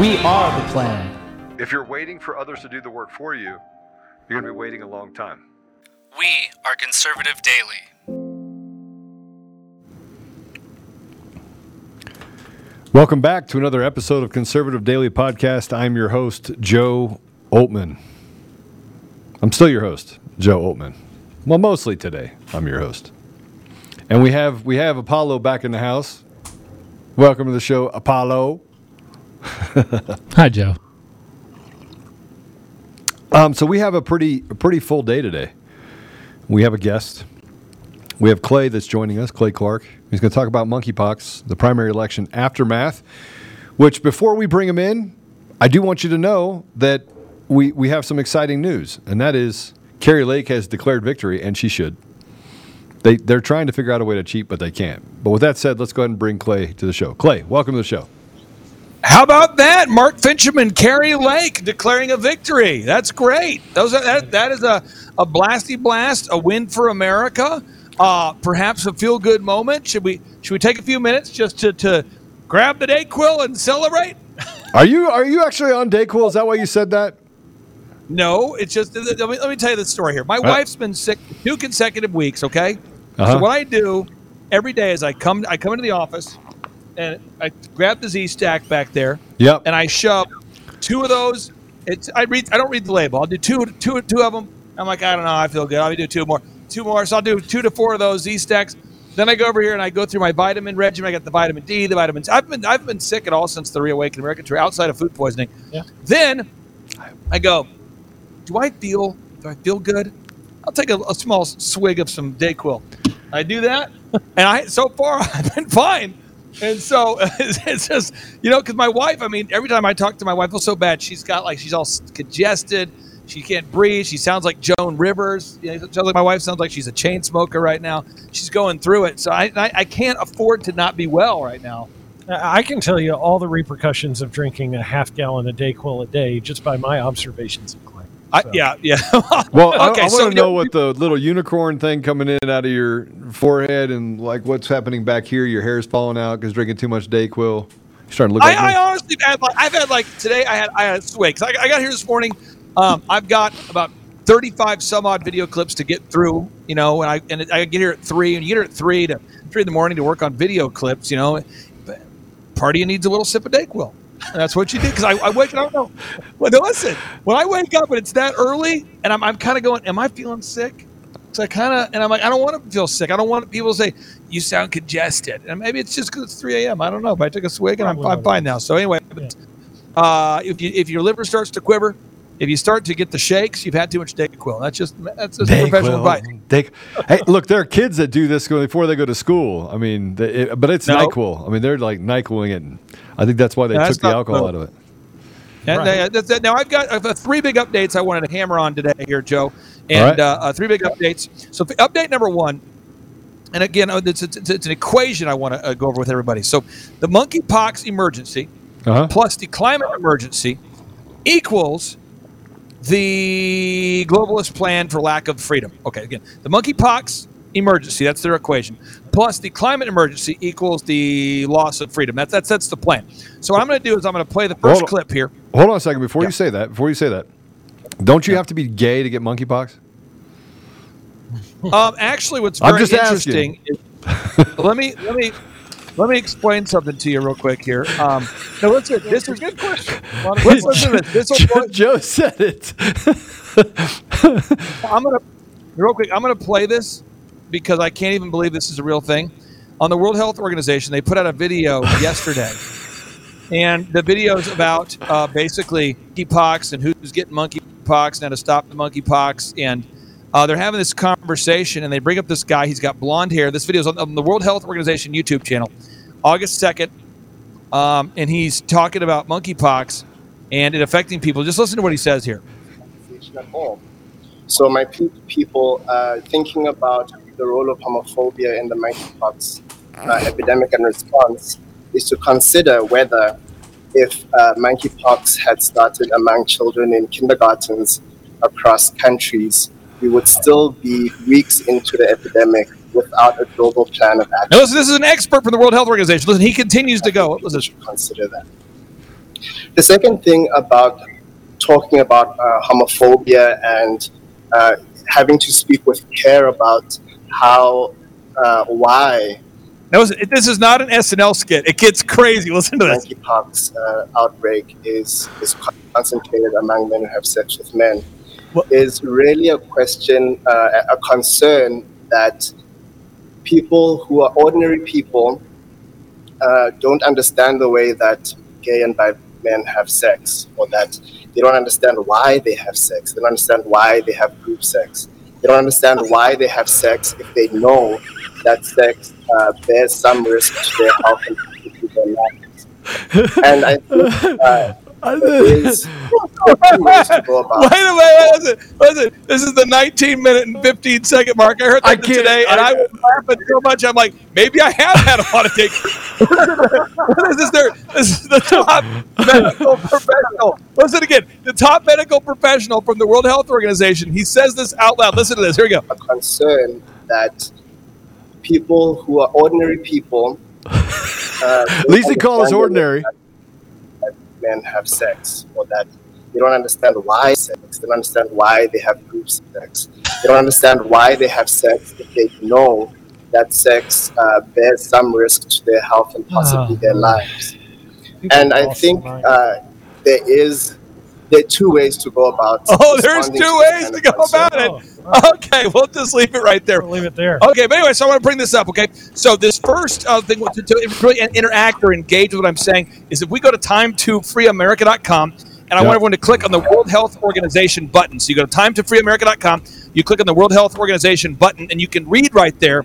We are the plan. If you're waiting for others to do the work for you, you're going to be waiting a long time. We are Conservative Daily. Welcome back to another episode of Conservative Daily Podcast. I'm your host, Joe Altman. I'm still your host, Joe Altman. Well, mostly today, I'm your host. And we have we have Apollo back in the house. Welcome to the show, Apollo. Hi, Joe. Um, so we have a pretty a pretty full day today. We have a guest. We have Clay that's joining us, Clay Clark. He's going to talk about monkeypox, the primary election aftermath. Which before we bring him in, I do want you to know that we we have some exciting news, and that is Kari Lake has declared victory, and she should. They they're trying to figure out a way to cheat, but they can't. But with that said, let's go ahead and bring Clay to the show. Clay, welcome to the show. How about that? Mark Finchem and Kari Lake declaring a victory. That's great. Those are, that, that is a, a blasty blast, a win for America. Uh, perhaps a feel good moment. Should we should we take a few minutes just to, to grab the Dayquil and celebrate? Are you are you actually on Dayquil? Is that why you said that? No, it's just let me, let me tell you the story here. My Uh. wife's been sick two consecutive weeks. Okay, Uh-huh. so what I do every day is I come I come into the office and I grab the Z stack back there. Yep. and I shove two of those. It's I read I don't read the label. I'll do two two two of them. I'm like I don't know. I feel good. I'll do two more, two more. So I'll do two to four of those Z stacks. Then I go over here and I go through my vitamin regimen. I got the vitamin D, the vitamins. I've been I've been sick at all since the Reawaken American tour, outside of food poisoning. Yeah. Then I go. Do I feel? Do I feel good? I'll take a, a small swig of some Dayquil. I do that, and I so far I've been fine. And so it's, just you know because my wife. I mean, every time I talk to my wife, I so bad. She's got like she's all congested. She can't breathe. She sounds like Joan Rivers. You know, sounds like my wife sounds like she's a chain smoker right now. She's going through it. So I, I, I can't afford to not be well right now. I can tell you all the repercussions of drinking a half gallon of Dayquil a day just by my observations. I, So- yeah, yeah. Well, I- Okay, I, so want to you- know what the little unicorn thing coming in out of your forehead and like what's happening back here. Your hair's falling out because drinking too much Dayquil. You're starting to look like I, me. I honestly had like I've had like today I had I had a swig. 'Cause I, I got here this morning. Um, I've got about thirty-five some odd video clips to get through. You know, and I and I get here at three, and you get here at three to three in the morning to work on video clips. You know, but party needs a little sip of Dayquil. That's what you do because I, I wake. I don't know. Well, no, listen. When I wake up and it's that early, and I'm, I'm kind of going, "Am I feeling sick?" So I kind of, and I'm like, I don't want to feel sick. I don't want people to say you sound congested, and maybe it's just because it's 3 a.m. I don't know. But I took a swig and I'm, I'm fine now. So anyway, but, uh, if you if your liver starts to quiver, if you start to get the shakes, you've had too much Dayquil. That's just that's just professional advice. Day- hey, look, there are kids that do this before they go to school. I mean, they, it, but it's No. Nyquil. I mean, they're like Nyquiling it. And I think that's why they No, took the alcohol no. out of it. And Right. uh, now I've got uh, three big updates I wanted to hammer on today here, Joe, and right. uh, uh, three big updates. So update number one, and again, uh, it's, it's, it's an equation I want to uh, go over with everybody. So the monkeypox emergency Uh-huh. plus the climate emergency equals the globalist plan for lack of freedom. Okay, again, the monkeypox emergency, that's their equation, plus the climate emergency equals the loss of freedom. That's that's that's the plan. So what I'm going to do is I'm going to play the first clip here. Hold on a second before Yeah. you say that. Before you say that, don't you have to be gay to get monkeypox? Um, actually, what's very I'm just interesting is let me let me let me explain something to you real quick here. Um, now listen, this is a good question. Let's listen to this. This Joe, Joe said it. I'm gonna real quick. I'm gonna play this because I can't even believe this is a real thing. On the World Health Organization, they put out a video yesterday, and the video is about uh, basically monkeypox and who's getting monkeypox and how to stop the monkeypox. And uh, they're having this conversation, and they bring up this guy. He's got blonde hair. This video is on, on the World Health Organization YouTube channel, August second, um, and he's talking about monkeypox and it affecting people. Just listen to what he says here. at home. So my pe- people uh, thinking about the role of homophobia in the monkeypox uh, epidemic and response is to consider whether if uh, monkeypox had started among children in kindergartens across countries, we would still be weeks into the epidemic without a global plan of action. Now listen, this is an expert from the World Health Organization. Listen, he continues to go. What was this? Consider that. The second thing about talking about uh, homophobia and uh, having to speak with care about how, uh, why Now, listen, this is not an SNL skit. It gets crazy. Listen to this. monkeypox uh, outbreak is, is concentrated among men who have sex with men is really a question, uh, a concern that people who are ordinary people uh, don't understand the way that gay and bi men have sex, or that they don't understand why they have sex. They don't understand why they have group sex. They don't understand why they have sex if they know that sex uh, bears some risk to their health and to their lives. And I think uh, is ways to go about Wait a minute, listen, listen. This is the 19 minute and 15 second mark. I heard that today, and I was laughing so much. I'm like, maybe I have had a lot of dick. this is their, this is the top medical professional. Listen again, the top medical professional from the World Health Organization. He says this out loud. Listen to this. Here we go. a concern that people who are ordinary people. Uh, At least he call us ordinary. that men have sex, or that they don't understand why sex. They don't understand why they have group sex. They don't understand why they have sex if they know that sex uh, bears some risk to their health and possibly Oh. their lives. And I think uh, there is there are two ways to go about. Oh, there's two ways kind to go concern. about it. Okay, we'll just leave it right there. We'll leave it there. Okay, but anyway, so I want to bring this up. Okay, so this first uh, thing to, to really interact or engage with what I'm saying is if we go to time2freeamerica.com, and I Yeah. want everyone to click on the World Health Organization button. So you go to time2freeamerica.com, you click on the World Health Organization button, and you can read right there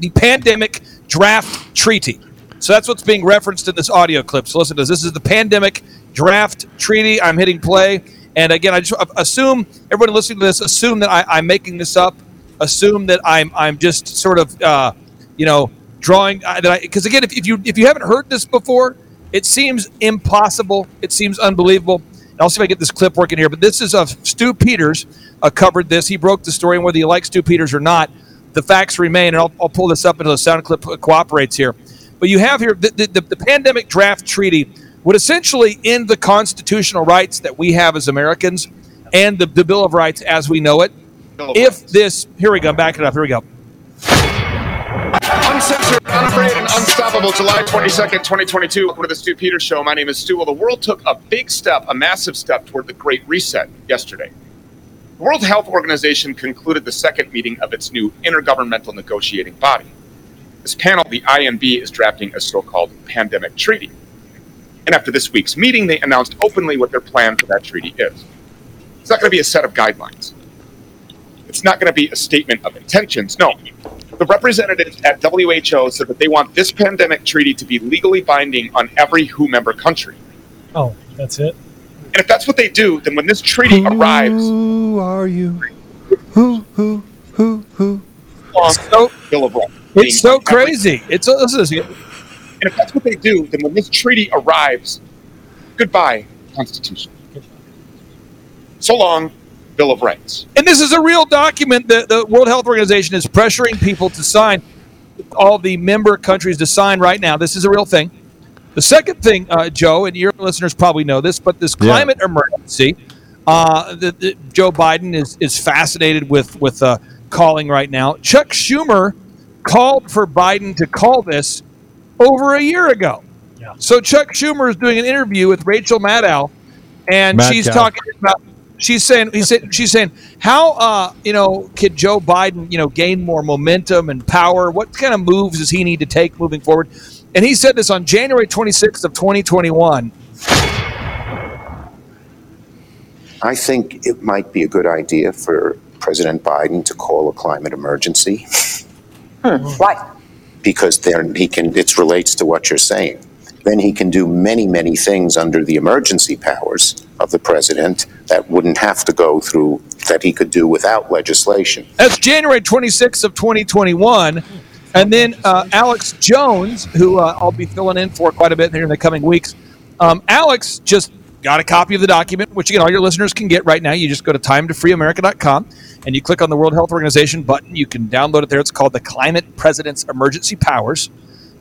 the Pandemic Draft Treaty. So that's what's being referenced in this audio clip. So listen to this. This is the Pandemic Draft Treaty. I'm hitting play. And again, I just assume everyone listening to this assume that I, I'm making this up. Assume that I'm I'm just sort of uh, you know drawing uh, that I because again, if, if you if you haven't heard this before, it seems impossible. It seems unbelievable. And I'll see if I get this clip working here. But this is of Stu Peters uh, covered this. He broke the story, and whether you like Stu Peters or not, the facts remain. And I'll, I'll pull this up until the sound clip cooperates here. But you have here the, the, the, the pandemic draft treaty would essentially end the constitutional rights that we have as Americans and the, the Bill of Rights as we know it. If this, here we go, back it up, here we go. Uncensored, unafraid, and unstoppable. July 22nd, 2022. Welcome to the Stu Peters Show. My name is Stu. Well, the world took a big step, a massive step toward the Great Reset yesterday. The World Health Organization concluded the second meeting of its new intergovernmental negotiating body. This panel, the INB, is drafting a so called pandemic treaty. And after this week's meeting, they announced openly what their plan for that treaty is. It's not going to be a set of guidelines. It's not going to be a statement of intentions. No, the representatives at WHO said that they want this pandemic treaty to be legally binding on every WHO member country. Oh, that's it. And if that's what they do, then when this treaty arrives, Who are you? Who, who, who, who? It's So, Bill of Rights. being it's so crazy. It's listen to this. And if that's what they do, then when this treaty arrives, goodbye, Constitution. So long, Bill of Rights. And this is a real document that the World Health Organization is pressuring people to sign, all the member countries to sign right now. This is a real thing. The second thing, uh, Joe, and your listeners probably know this, but this Yeah. climate emergency, uh, the, the, Joe Biden is is fascinated with with uh, calling right now. Chuck Schumer called for Biden to call this over a year ago. So Chuck Schumer is doing an interview with Rachel Maddow, and Mad she's cow. talking about. She's saying, he said, she's saying, how uh, you know could Joe Biden you know gain more momentum and power? What kind of moves does he need to take moving forward? And he said this on January 26th of 2021. I think it might be a good idea for President Biden to call a climate emergency. Hmm. Why? Because then he can, it relates to what you're saying. Then he can do many, many things under the emergency powers of the president that wouldn't have to go through, that he could do without legislation. That's January 26th of 2021. And then uh, Alex Jones, who uh, I'll be filling in for quite a bit here in the coming weeks. Um, Alex just got a copy of the document, which again, all your listeners can get right now. You just go to timetofreeamerica.com and you click on the World Health Organization button. You can download it there. It's called the Climate President's Emergency Powers.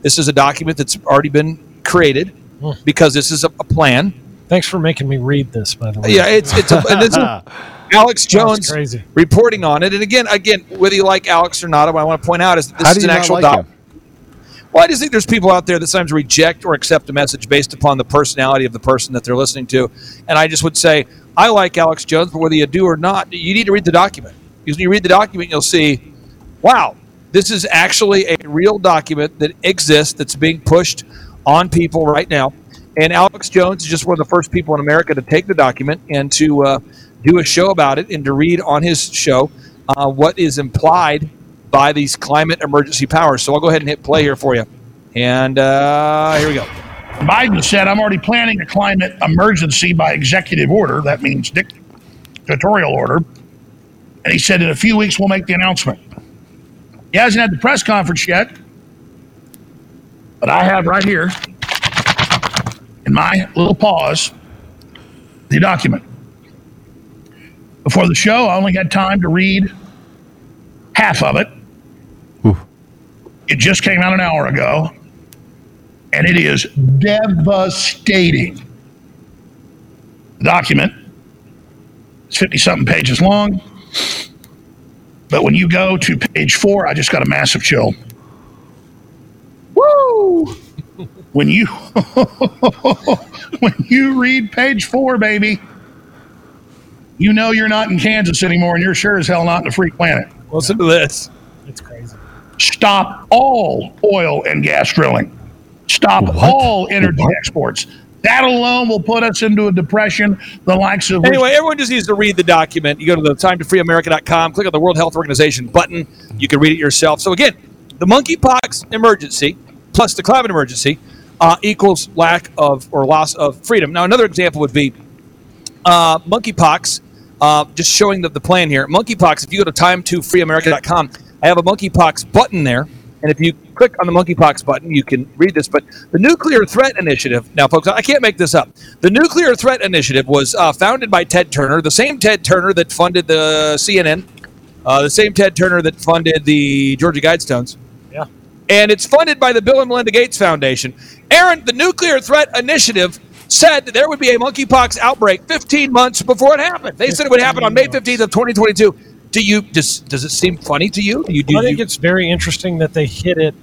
This is a document that's already been created hmm. because this is a, a plan. Thanks for making me read this, by the way. Yeah, it's it's a, and this is Alex Jones crazy. reporting on it. And again, again, whether you like Alex or not, what I want to point out is that this How is an actual like doc. him? Well, I just think there's people out there that sometimes reject or accept a message based upon the personality of the person that they're listening to. And I just would say, I like Alex Jones, but whether you do or not, you need to read the document. Because when you read the document, you'll see, wow, this is actually a real document that exists that's being pushed on people right now. And Alex Jones is just one of the first people in America to take the document and to uh, do a show about it and to read on his show uh, what is implied by these climate emergency powers. So I'll go ahead and hit play here for you. And uh, here we go. Biden said, I'm already planning a climate emergency by executive order. That means dictatorial order. And he said, in a few weeks, we'll make the announcement. He hasn't had the press conference yet, but I have right here in my little pause the document. Before the show, I only had time to read half of it. It just came out an hour ago, and it is devastating. The document It's 50 something pages long, but when you go to page four, I just got a massive chill. Woo! When you when you read page four, baby, you know you're not in Kansas anymore, and you're sure as hell not in a free planet. Listen to this. It's crazy. Stop all oil and gas drilling. Stop all energy exports. That alone will put us into a depression, the likes of which Anyway, everyone just needs to read the document. You go to the time to timetofreeamerica.com, click on the World Health Organization button. You can read it yourself. So, again, the monkeypox emergency plus the climate emergency uh, equals lack of or loss of freedom. Now, another example would be uh, monkeypox, uh, just showing the, the plan here. Monkeypox, if you go to timetofreeamerica.com, I have a monkeypox button there. And if you click on the monkeypox button, you can read this. But the Nuclear Threat Initiative, now, folks, I can't make this up. The Nuclear Threat Initiative was uh, founded by Ted Turner, the same Ted Turner that funded the CNN, uh, the same Ted Turner that funded the Georgia Guidestones. Yeah. And it's funded by the Bill and Melinda Gates Foundation. Aaron, the Nuclear Threat Initiative said that there would be a monkeypox outbreak 15 months before it happened. They said it would happen on May 15th of 2022. Do you does does it seem funny to you? Do you do I think you, it's very interesting that they hit it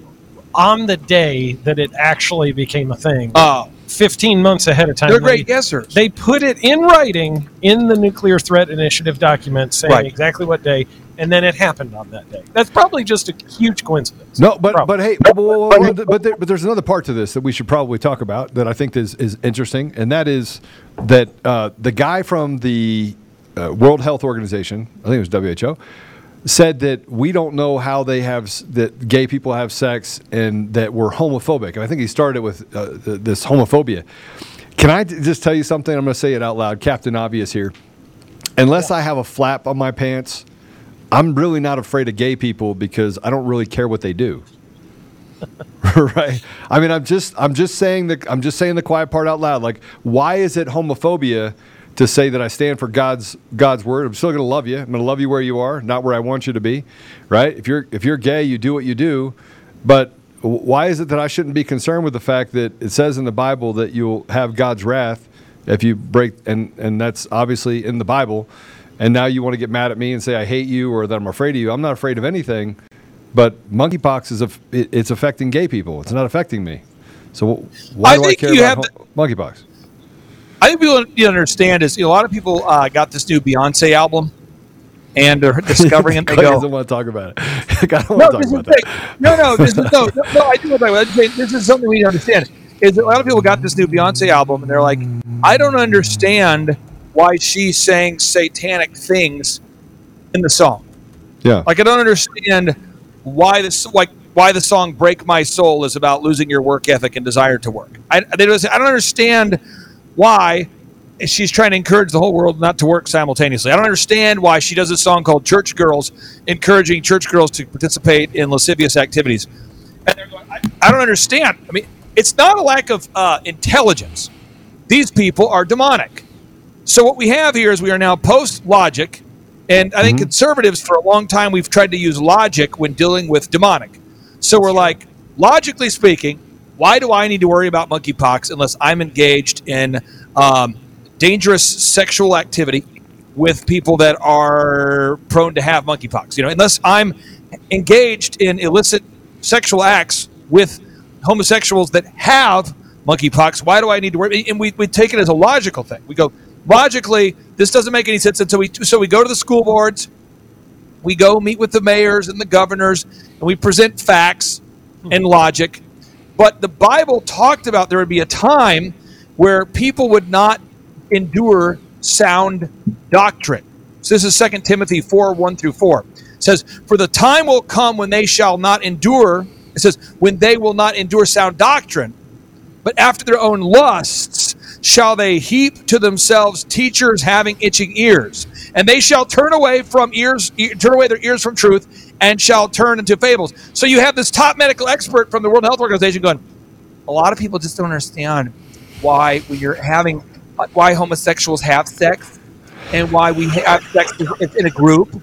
on the day that it actually became a thing. Uh, 15 months ahead of time. They're They- great guessers. They put it in writing in the Nuclear Threat Initiative document saying Right. exactly what day, and then it happened on that day. That's probably just a huge coincidence. No, but but hey, but, but, but, but, but, there, but there's another part to this that we should probably talk about that I think is is interesting, and that is that uh, the guy from the uh, World Health Organization, I think it was WHO, said that we don't know how they have that gay people have sex and that we're homophobic, and I think he started with uh, th- this homophobia. Can I just tell you something? I'm going to say it out loud, Captain Obvious here. Unless I have a flap on my pants, I'm really not afraid of gay people because I don't really care what they do. right? I mean, I'm just I'm just saying the I'm just saying the quiet part out loud. Like, why is it homophobia to say that I stand for God's God's word? I'm still going to love you. I'm going to love you where you are, not where I want you to be. Right? If you're if you're gay, you do what you do. But why is it that I shouldn't be concerned with the fact that it says in the Bible that you'll have God's wrath if you break and and that's obviously in the Bible. And now you want to get mad at me and say I hate you or that I'm afraid of you. I'm not afraid of anything but monkeypox is a, it's affecting gay people. It's not affecting me. So why I do I care you about monkeypox? I think people you understand is you know, a lot of people uh, got this new Beyonce album, and they're discovering it. They go, doesn't want to talk about it. I don't no, want to talk this is that. no, no, this is, no, no, no, I do want to talk about it. This is something we need to understand. Is that a lot of people got this new Beyonce album and they're like, I don't understand why she's saying satanic things in the song. Yeah. Like I don't understand why this like why the song "Break My Soul" is about losing your work ethic and desire to work. I they don't- I don't understand why she's trying to encourage the whole world not to work simultaneously. I don't understand why she does a song called "Church Girls," encouraging church girls to participate in lascivious activities. And they're going, I, I don't understand. I mean, it's not a lack of uh, intelligence. These people are demonic. So what we have here is we are now post logic, and I think conservatives for a long time we've tried to use logic when dealing with demonic. So we're like, logically speaking, why do I need to worry about monkeypox unless I'm engaged in um, dangerous sexual activity with people that are prone to have monkeypox? You know, unless I'm engaged in illicit sexual acts with homosexuals that have monkeypox, why do I need to worry? And we, we take it as a logical thing. We go, logically, this doesn't make any sense. And so we, so we go to the school boards, we go meet with the mayors and the governors, and we present facts and logic. But the Bible talked about there would be a time where people would not endure sound doctrine. So this is 2 Timothy 4 1 through 4. It says, For the time will come when they shall not endure, it says, when they will not endure sound doctrine, but after their own lusts shall they heap to themselves teachers having itching ears, and they shall turn away from ears, turn away their ears from truth, and shall turn into fables. So you have this top medical expert from the World Health Organization going. A lot of people just don't understand why when you're having why homosexuals have sex and why we have sex in a group,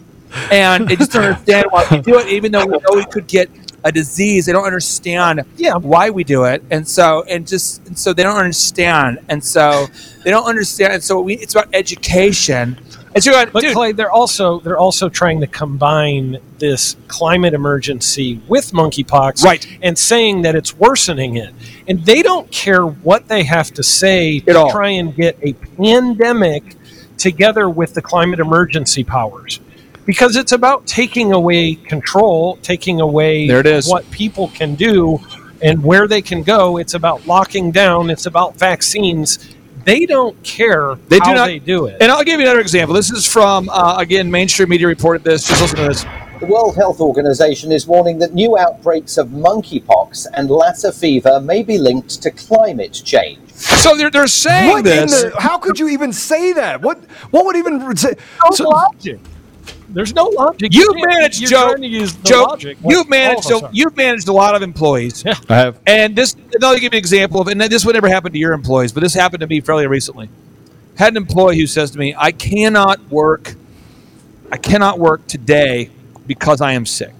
and they just don't understand why we do it, even though we know we could get a disease. They don't understand why we do it, and so and just and so they don't understand, and so they don't understand. And so we, it's about education. And so, you're But dude, Clay, they're also they're also trying to combine this climate emergency with monkeypox, Right. And saying that it's worsening it, and they don't care what they have to say to try and get a pandemic together with the climate emergency powers, because it's about taking away control, taking away There it is. what people can do and where they can go. It's about locking down. It's about vaccines. They don't care They how do not they do it. And I'll give you another example. This is from uh, again, mainstream media reported this. Just listen to this. The World Health Organization is warning that new outbreaks of monkeypox and Lassa fever may be linked to climate change. So they're, they're saying What in this. the, how could you even say that? What what would even say? no logic. There's no logic. You've can't- managed, you're Joe. trying to use the Joe, logic. What you've managed. all oh, So are. you've managed a lot of employees. Yeah. I have. And this, and I'll give you an example of, and this would never happen to your employees, but this happened to me fairly recently. Had an employee who says to me, "I cannot work. I cannot work today because I am sick."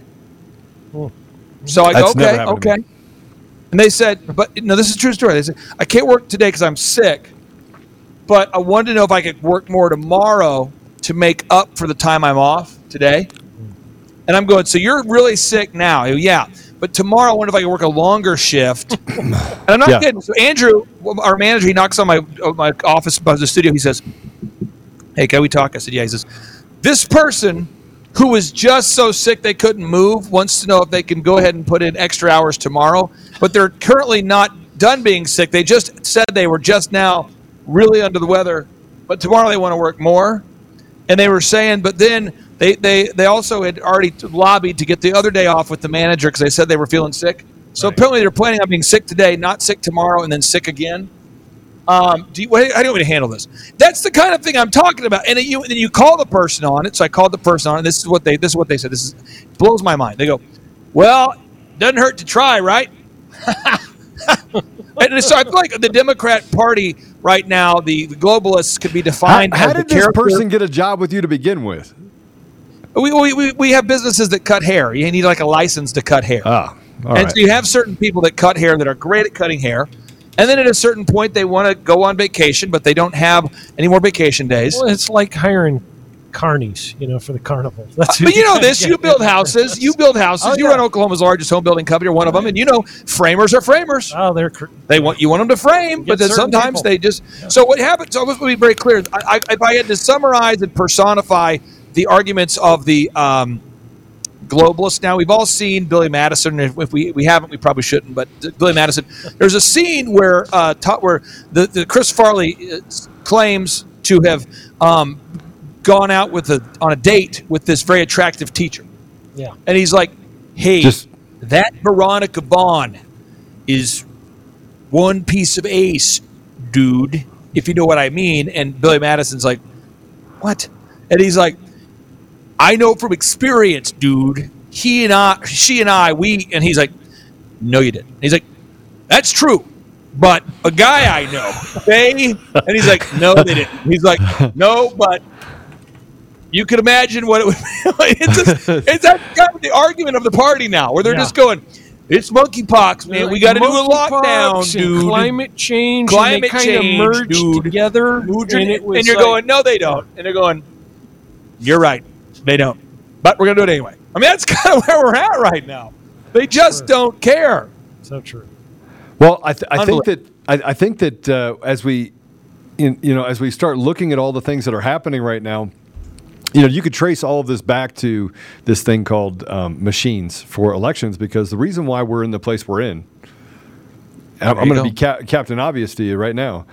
Oh. So I go, That's never "Okay, okay." And they said, "But no, this is a true story." They said, "I can't work today because I'm sick, but I wanted to know if I could work more tomorrow to make up for the time I'm off today." And I'm going, "So you're really sick now?" Go, yeah. But tomorrow, I wonder if I can work a longer shift. and I'm not Yeah. kidding. So Andrew, our manager, he knocks on my my office by the studio. He says, "Hey, can we talk?" I said, "Yeah." He says, "This person who was just so sick they couldn't move wants to know if they can go ahead and put in extra hours tomorrow, but they're currently not done being sick. They just said they were just now really under the weather, but tomorrow they want to work more." And they were saying, but then they, they, they also had already lobbied to get the other day off with the manager because they said they were feeling sick. So apparently they're planning on being sick today, not sick tomorrow, and then sick again. Um, do you, how do you want me to handle this? That's the kind of thing I'm talking about. And then you, then you call the person on it. So I called the person on, and this is what they this is what they said. This is blows my mind. They go, "Well, doesn't hurt to try, right?" and so I feel like the Democrat Party right now, the, the globalists could be defined. how as the did this character- person get a job with you to begin with? we, we, we, we have businesses that cut hair. You need like a license to cut hair. Ah, all and right. so you have certain people that cut hair that are great at cutting hair. And then at a certain point, they want to go on vacation, but they don't have any more vacation days. Well, it's like hiring carnies, you know, for the carnival. That's who But you know this. You build houses. You build houses. Oh, you yeah. run Oklahoma's largest home building company, or one of them, and you know framers are framers. Oh, they're cr- They want you want them to frame, but then sometimes people. they just. So what happens? So let's be very clear. I, I, if I had to summarize and personify the arguments of the um, globalists, now we've all seen Billy Madison. If, if we we haven't, we probably shouldn't. But Billy Madison, there's a scene where uh, where the, the Chris Farley uh, claims to have um, gone out with a on a date with this very attractive teacher. Yeah. And he's like, hey, Just- that Veronica Vaughn is one piece of ace, dude, if you know what I mean. And Billy Madison's like, what? And he's like, I know from experience, dude. He and I, she and I, we, and he's like, no, you didn't. He's like, that's true. But a guy I know, they, and he's like, no, they didn't. He's like, no, but you can imagine what it would be. like. It's, just, it's that kind of the argument of the party now, where they're Yeah. just going, it's monkeypox, man. we got to do a Monkeypox lockdown, and dude. Climate change. Climate and they kind change, of merged dude. together. And, and it was you're like- going, no, they don't. And they're going, you're right. They don't. But we're going to do it anyway. I mean, that's kind of where we're at right now. They just don't care. So true. Well, I, th- I think that I, I think that uh, as we, in, you know, as we start looking at all the things that are happening right now, you know, you could trace all of this back to this thing called um, machines for elections because the reason why we're in the place we're in, I'm, I'm going to be ca- Captain Obvious to you right now,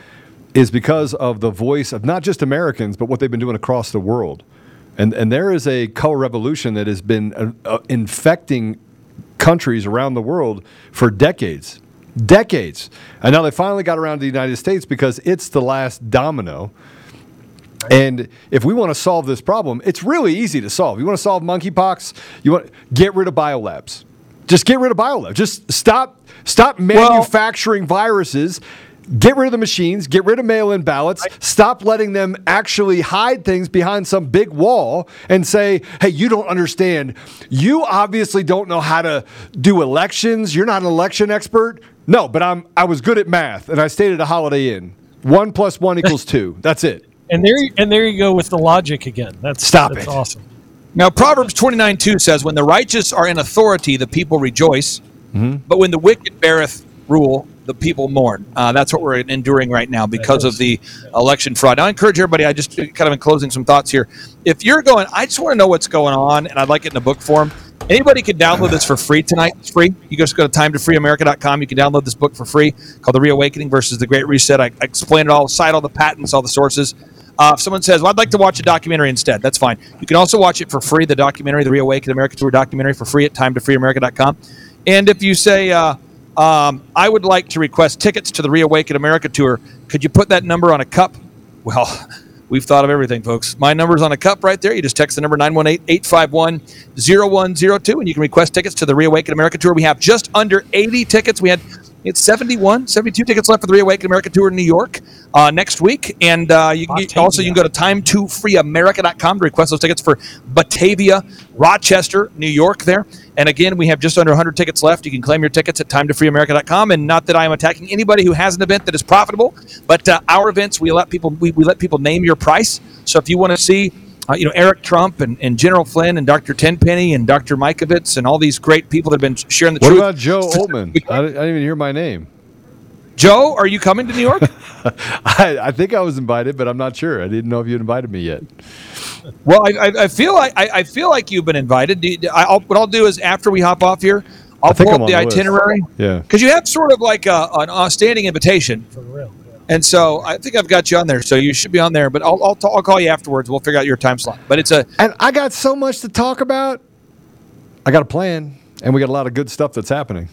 is because of the voice of not just Americans but what they've been doing across the world, and and there is a color revolution that has been uh, uh, infecting countries around the world for decades. Decades. And now they finally got around to the United States because it's the last domino. And if we want to solve this problem, it's really easy to solve. You want to solve monkeypox, you want get rid of biolabs. Just get rid of biolabs. Just stop stop manufacturing viruses. Get rid of the machines, get rid of mail-in ballots, stop letting them actually hide things behind some big wall and say, "Hey, you don't understand. You obviously don't know how to do elections. You're not an election expert." No, but I'm I was good at math and I stayed at a Holiday Inn. 1 plus 1 equals 2. That's it. And there, and there you go with the logic again. That's Stop that's it. awesome. Now, Proverbs 29 2 says, When the righteous are in authority, the people rejoice, Mm-hmm. but when the wicked beareth rule, the people mourn. Uh, that's what we're enduring right now because of the election fraud. Now, I encourage everybody, I just kind of in closing some thoughts here. If you're going, I just want to know what's going on, and I'd like it in a book form. Anybody can download this for free tonight. It's free. You just go to timetofreeamerica.com. You can download this book for free called The Reawakening versus the Great Reset. I, I explain it all, cite all the patents, all the sources. Uh, if someone says, well, I'd like to watch a documentary instead, that's fine. You can also watch it for free, the documentary, the Reawaken America Tour documentary for free at timetofreeamerica.com. And if you say, uh, um, I would like to request tickets to the Reawaken America Tour, could you put that number on a cup? Well, we've thought of everything, folks. My number's on a cup right there. You just text the number 918 851 0102 and you can request tickets to the Reawaken America Tour. We have just under 80 tickets. We had it's 71, 72 tickets left for the Reawaken America Tour in New York uh, next week. And uh, you can get, also you can go to time2freeamerica.com to request those tickets for Batavia, Rochester, New York there. And again, we have just under 100 tickets left. You can claim your tickets at timetofreeamerica.com. And not that I am attacking anybody who has an event that is profitable, but uh, our events, we let people we, we let people name your price. So if you want to see uh, you know Eric Trump and, and General Flynn and Dr. Tenpenny and Dr. Mikovits and all these great people that have been sharing the What truth. about Joe Altman? I didn't, I didn't even hear my name. Joe, are you coming to New York? I, I think I was invited, but I'm not sure. I didn't know if you had invited me yet. Well, I, I, I feel like I, I feel like you've been invited. Do you- I, I'll, what I'll do is after we hop off here, I'll I pull I'm up the the itinerary Yeah. because you have sort of like a, an invitation. For invitation. And so I think I've got you on there, so you should be on there. But I'll I'll, t- I'll call you afterwards. We'll figure out your time slot. But it's a And I got so much to talk about. I got a plan, and we got a lot of good stuff that's happening.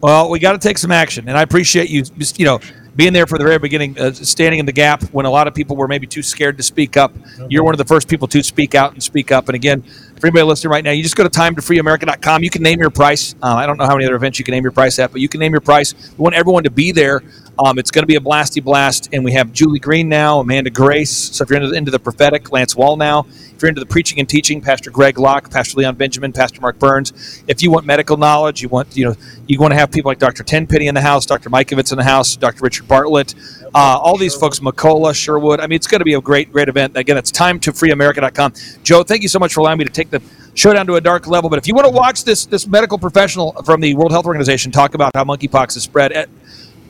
Well, we got to take some action, and I appreciate you, just, you know, being there for the very beginning, uh, standing in the gap when a lot of people were maybe too scared to speak up. You're one of the first people to speak out and speak up. And again, for anybody listening right now, you just go to timetofreeamerica.com. You can name your price. Uh, I don't know how many other events you can name your price at, but you can name your price. We want everyone to be there. Um, it's going to be a blasty blast, and we have Julie Green now, Amanda Grace. So if you're into the, into the prophetic, Lance Wallnau. If you're into the preaching and teaching, Pastor Greg Locke, Pastor Leon Benjamin, Pastor Mark Burns. If you want medical knowledge, you want you know you want to have people like Dr. Tenpenny in the house, Dr. Mikovits in the house, Dr. Richard Bartlett. Uh, all these folks, McCullough, Sherwood. I mean, it's going to be a great, great event. Again, it's time to freeamerica.com. Joe, thank you so much for allowing me to take the show down to a dark level. But if you want to watch this this medical professional from the World Health Organization talk about how monkeypox is spread, eh,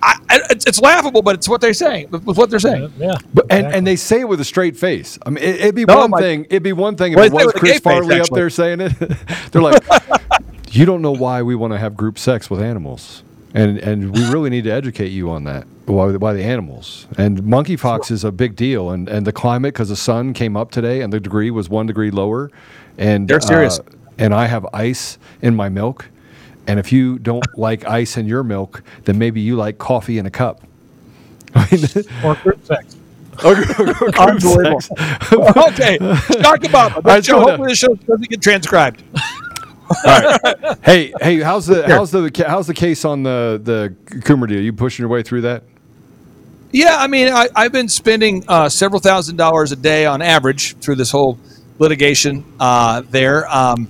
I, I, it's, it's laughable, but it's what they're saying. With what they're saying. Yeah. But, and, and they say it with a straight face. I mean, it, would be No, one my- thing. It'd be one thing if Well, it was Chris gay face, Farley up there saying it. They're like, you don't know why we want to have group sex with animals, and and we really need to educate you on that. Why, why the animals and monkeypox is a big deal, and and the climate because the sun came up today and the degree was one degree lower, and They're serious. uh, and I have ice in my milk. And if you don't like ice in your milk, then maybe you like coffee in a cup. Or group sex. Or- or- or group sex. okay, talk about it. This show, hopefully, the show doesn't get transcribed. hey, hey, how's the how's the how's the case on the the Coomer deal? You pushing your way through that? Yeah, I mean, I, I've been spending uh, several thousand dollars a day on average through this whole litigation uh, there. Um,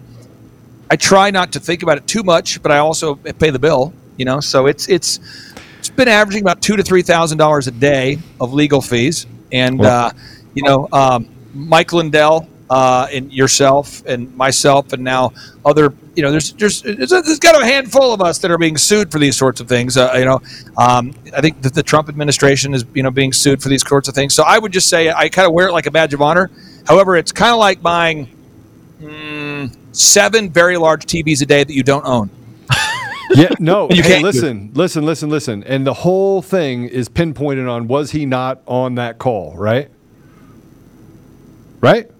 I try not to think about it too much, but I also pay the bill. You know, so it's it's it's been averaging about two to three thousand dollars a day of legal fees, and Well- uh, you know, um, Mike Lindell uh, and yourself and myself, and now other. You know, there's there's there's, there's got a handful of us that are being sued for these sorts of things. Uh, you know, um, I think that the Trump administration is you know being sued for these sorts of things. So I would just say I kind of wear it like a badge of honor. However, it's kind of like buying mm, seven very large TVs a day that you don't own. Yeah, no. You hey, can't listen, listen, listen, listen. And the whole thing is pinpointed on was he not on that call, right? Right?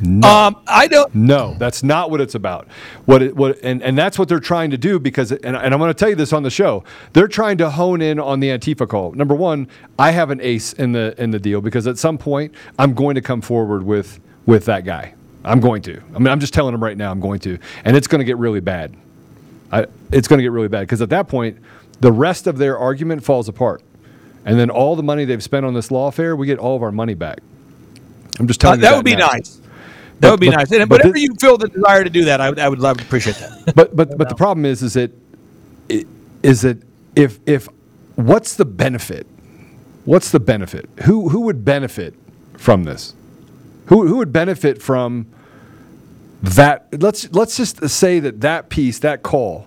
No. Um, I don't. No, that's not what it's about. What it, what and, and that's what they're trying to do because and, and I'm going to tell you this on the show. They're trying to hone in on the Antifa call. Number one, I have an ace in the in the deal because at some point I'm going to come forward with with that guy. I'm going to. I mean, I'm just telling him right now I'm going to, and it's going to get really bad. I, it's going to get really bad because at that point, the rest of their argument falls apart, and then all the money they've spent on this lawfare, we get all of our money back. I'm just Uh, telling you that would be now. nice. That would be but- nice. And but whatever thi- you feel the desire to do that, I would, I would, I would appreciate that. but but but the problem is is that i- that if if what's the benefit? What's the benefit? Who who would benefit from this? Who who would benefit from that? Let's let's just say that that piece, that call,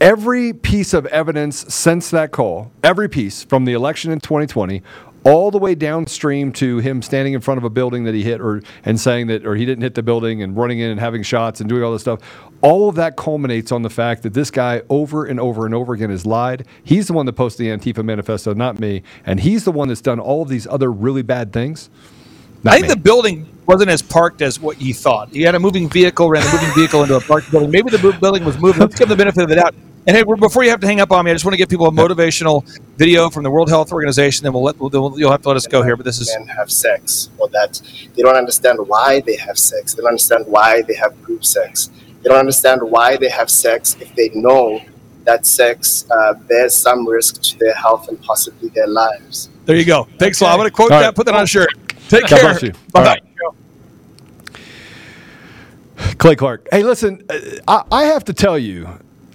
every piece of evidence since that call, every piece from the election in 2020 all the way downstream to him standing in front of a building that he hit or and saying that or he didn't hit the building and running in and having shots and doing all this stuff all of that culminates on the fact that this guy over and over and over again has lied he's the one that posted the antifa manifesto not me and he's the one that's done all of these other really bad things Not I think me. the building wasn't as parked as what you thought. He had a moving vehicle, ran a moving vehicle into a parked building. Maybe the building was moving. Let's give him the benefit of the doubt. And hey, before you have to hang up on me, I just want to give people a motivational video from the World Health Organization. Then we'll let we'll, you'll have to let us go here. But this is men have sex or that they don't understand why they have sex. They don't understand why they have group sex. They don't understand why they have sex if they know that sex uh, bears some risk to their health and possibly their lives. there. You go. Thanks a lot. I'm going to quote All that. right. Put that on a shirt. Take God care. bless you. Bye All bye. right. Clay Clark. Hey, listen, uh, I, I have to tell you,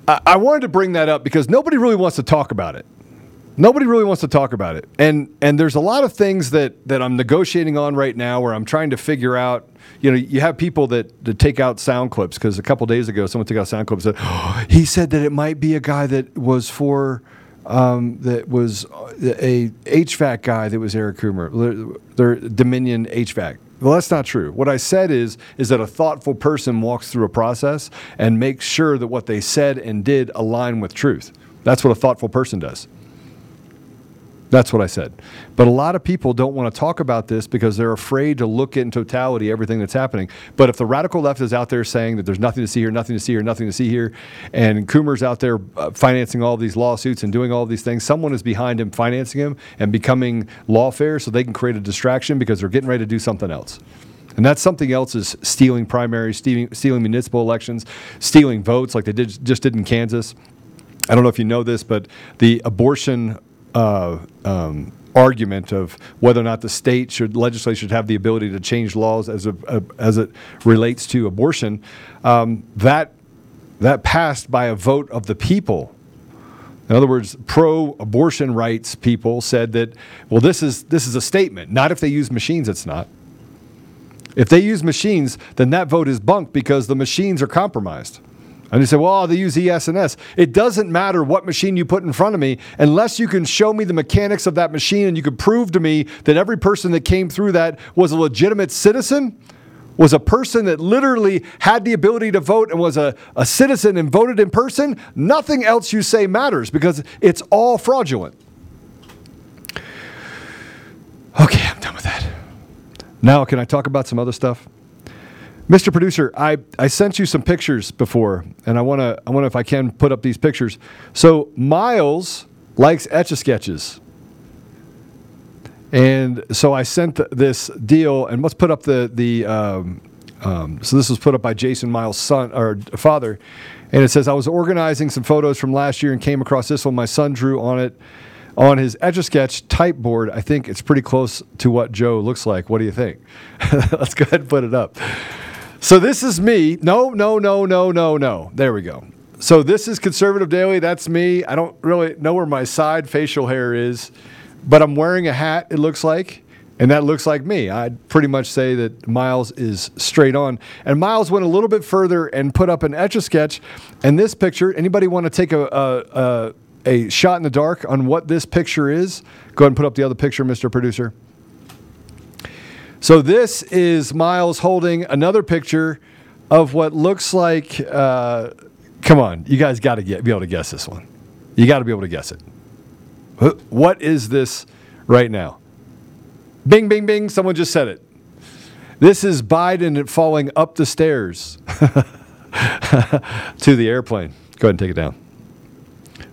I, wanted to bring that up because nobody really wants to talk about it. Nobody really wants to talk about it, and and there's a lot of things that that I'm negotiating on right now where I'm trying to figure out. You know, you have people that, that take out sound clips because a couple days ago someone took out sound clips and said "Oh, he said that it might be a guy that was for um, that was a HVAC guy that was Eric Coomer, their Dominion HVAC. Well, that's not true. What I said is is that a thoughtful person walks through a process and makes sure that what they said and did align with truth. That's what a thoughtful person does. That's what I said. But a lot of people don't want to talk about this because they're afraid to look in totality everything that's happening. But if the radical left is out there saying that there's nothing to see here, nothing to see here, nothing to see here, and Coomer's out there uh, financing all these lawsuits and doing all these things, someone is behind him financing him and becoming lawfare so they can create a distraction because they're getting ready to do something else. And that's something else is stealing primaries, stealing, stealing municipal elections, stealing votes like they did, just did in Kansas. I don't know if you know this, but the abortion uh, um, argument of whether or not the state should legislature should have the ability to change laws as a, a, as it relates to abortion, um, that that passed by a vote of the people. In other words, pro-abortion rights people said that, well, this is this is a statement. Not if they use machines, it's not. If they use machines, then that vote is bunk because the machines are compromised. And they say, well, they use ES&S. It doesn't matter what machine you put in front of me unless you can show me the mechanics of that machine and you can prove to me that every person that came through that was a legitimate citizen, was a person that literally had the ability to vote and was a, a citizen and voted in person. Nothing else you say matters because it's all fraudulent. Okay, I'm done with that. Now, can I talk about some other stuff? Mr. Producer, I, I sent you some pictures before, and I want to I want if I can put up these pictures. So Miles likes etch a sketches, and so I sent th- this deal, and let's put up the the. Um, um, so this was put up by Jason Miles' son or father, and it says I was organizing some photos from last year and came across this one. My son drew on it on his Etch a Sketch type board. I think it's pretty close to what Joe looks like. What do you think? let's go ahead and put it up. So this is me. No, no, no, no, no, no. There we go. So this is Conservative Daily. That's me. I don't really know where my side facial hair is, but I'm wearing a hat, it looks like. And that looks like me. I'd pretty much say that Miles is straight on. And Miles went a little bit further and put up an etch a sketch. And this picture, anybody want to take a, a, a, a shot in the dark on what this picture is? Go ahead and put up the other picture, Mr. Producer. So this is Miles holding another picture of what looks like. Uh, come on, you guys got to get be able to guess this one. You got to be able to guess it. What is this right now? Bing, bing, bing. Someone just said it. This is Biden falling up the stairs to the airplane. Go ahead and take it down.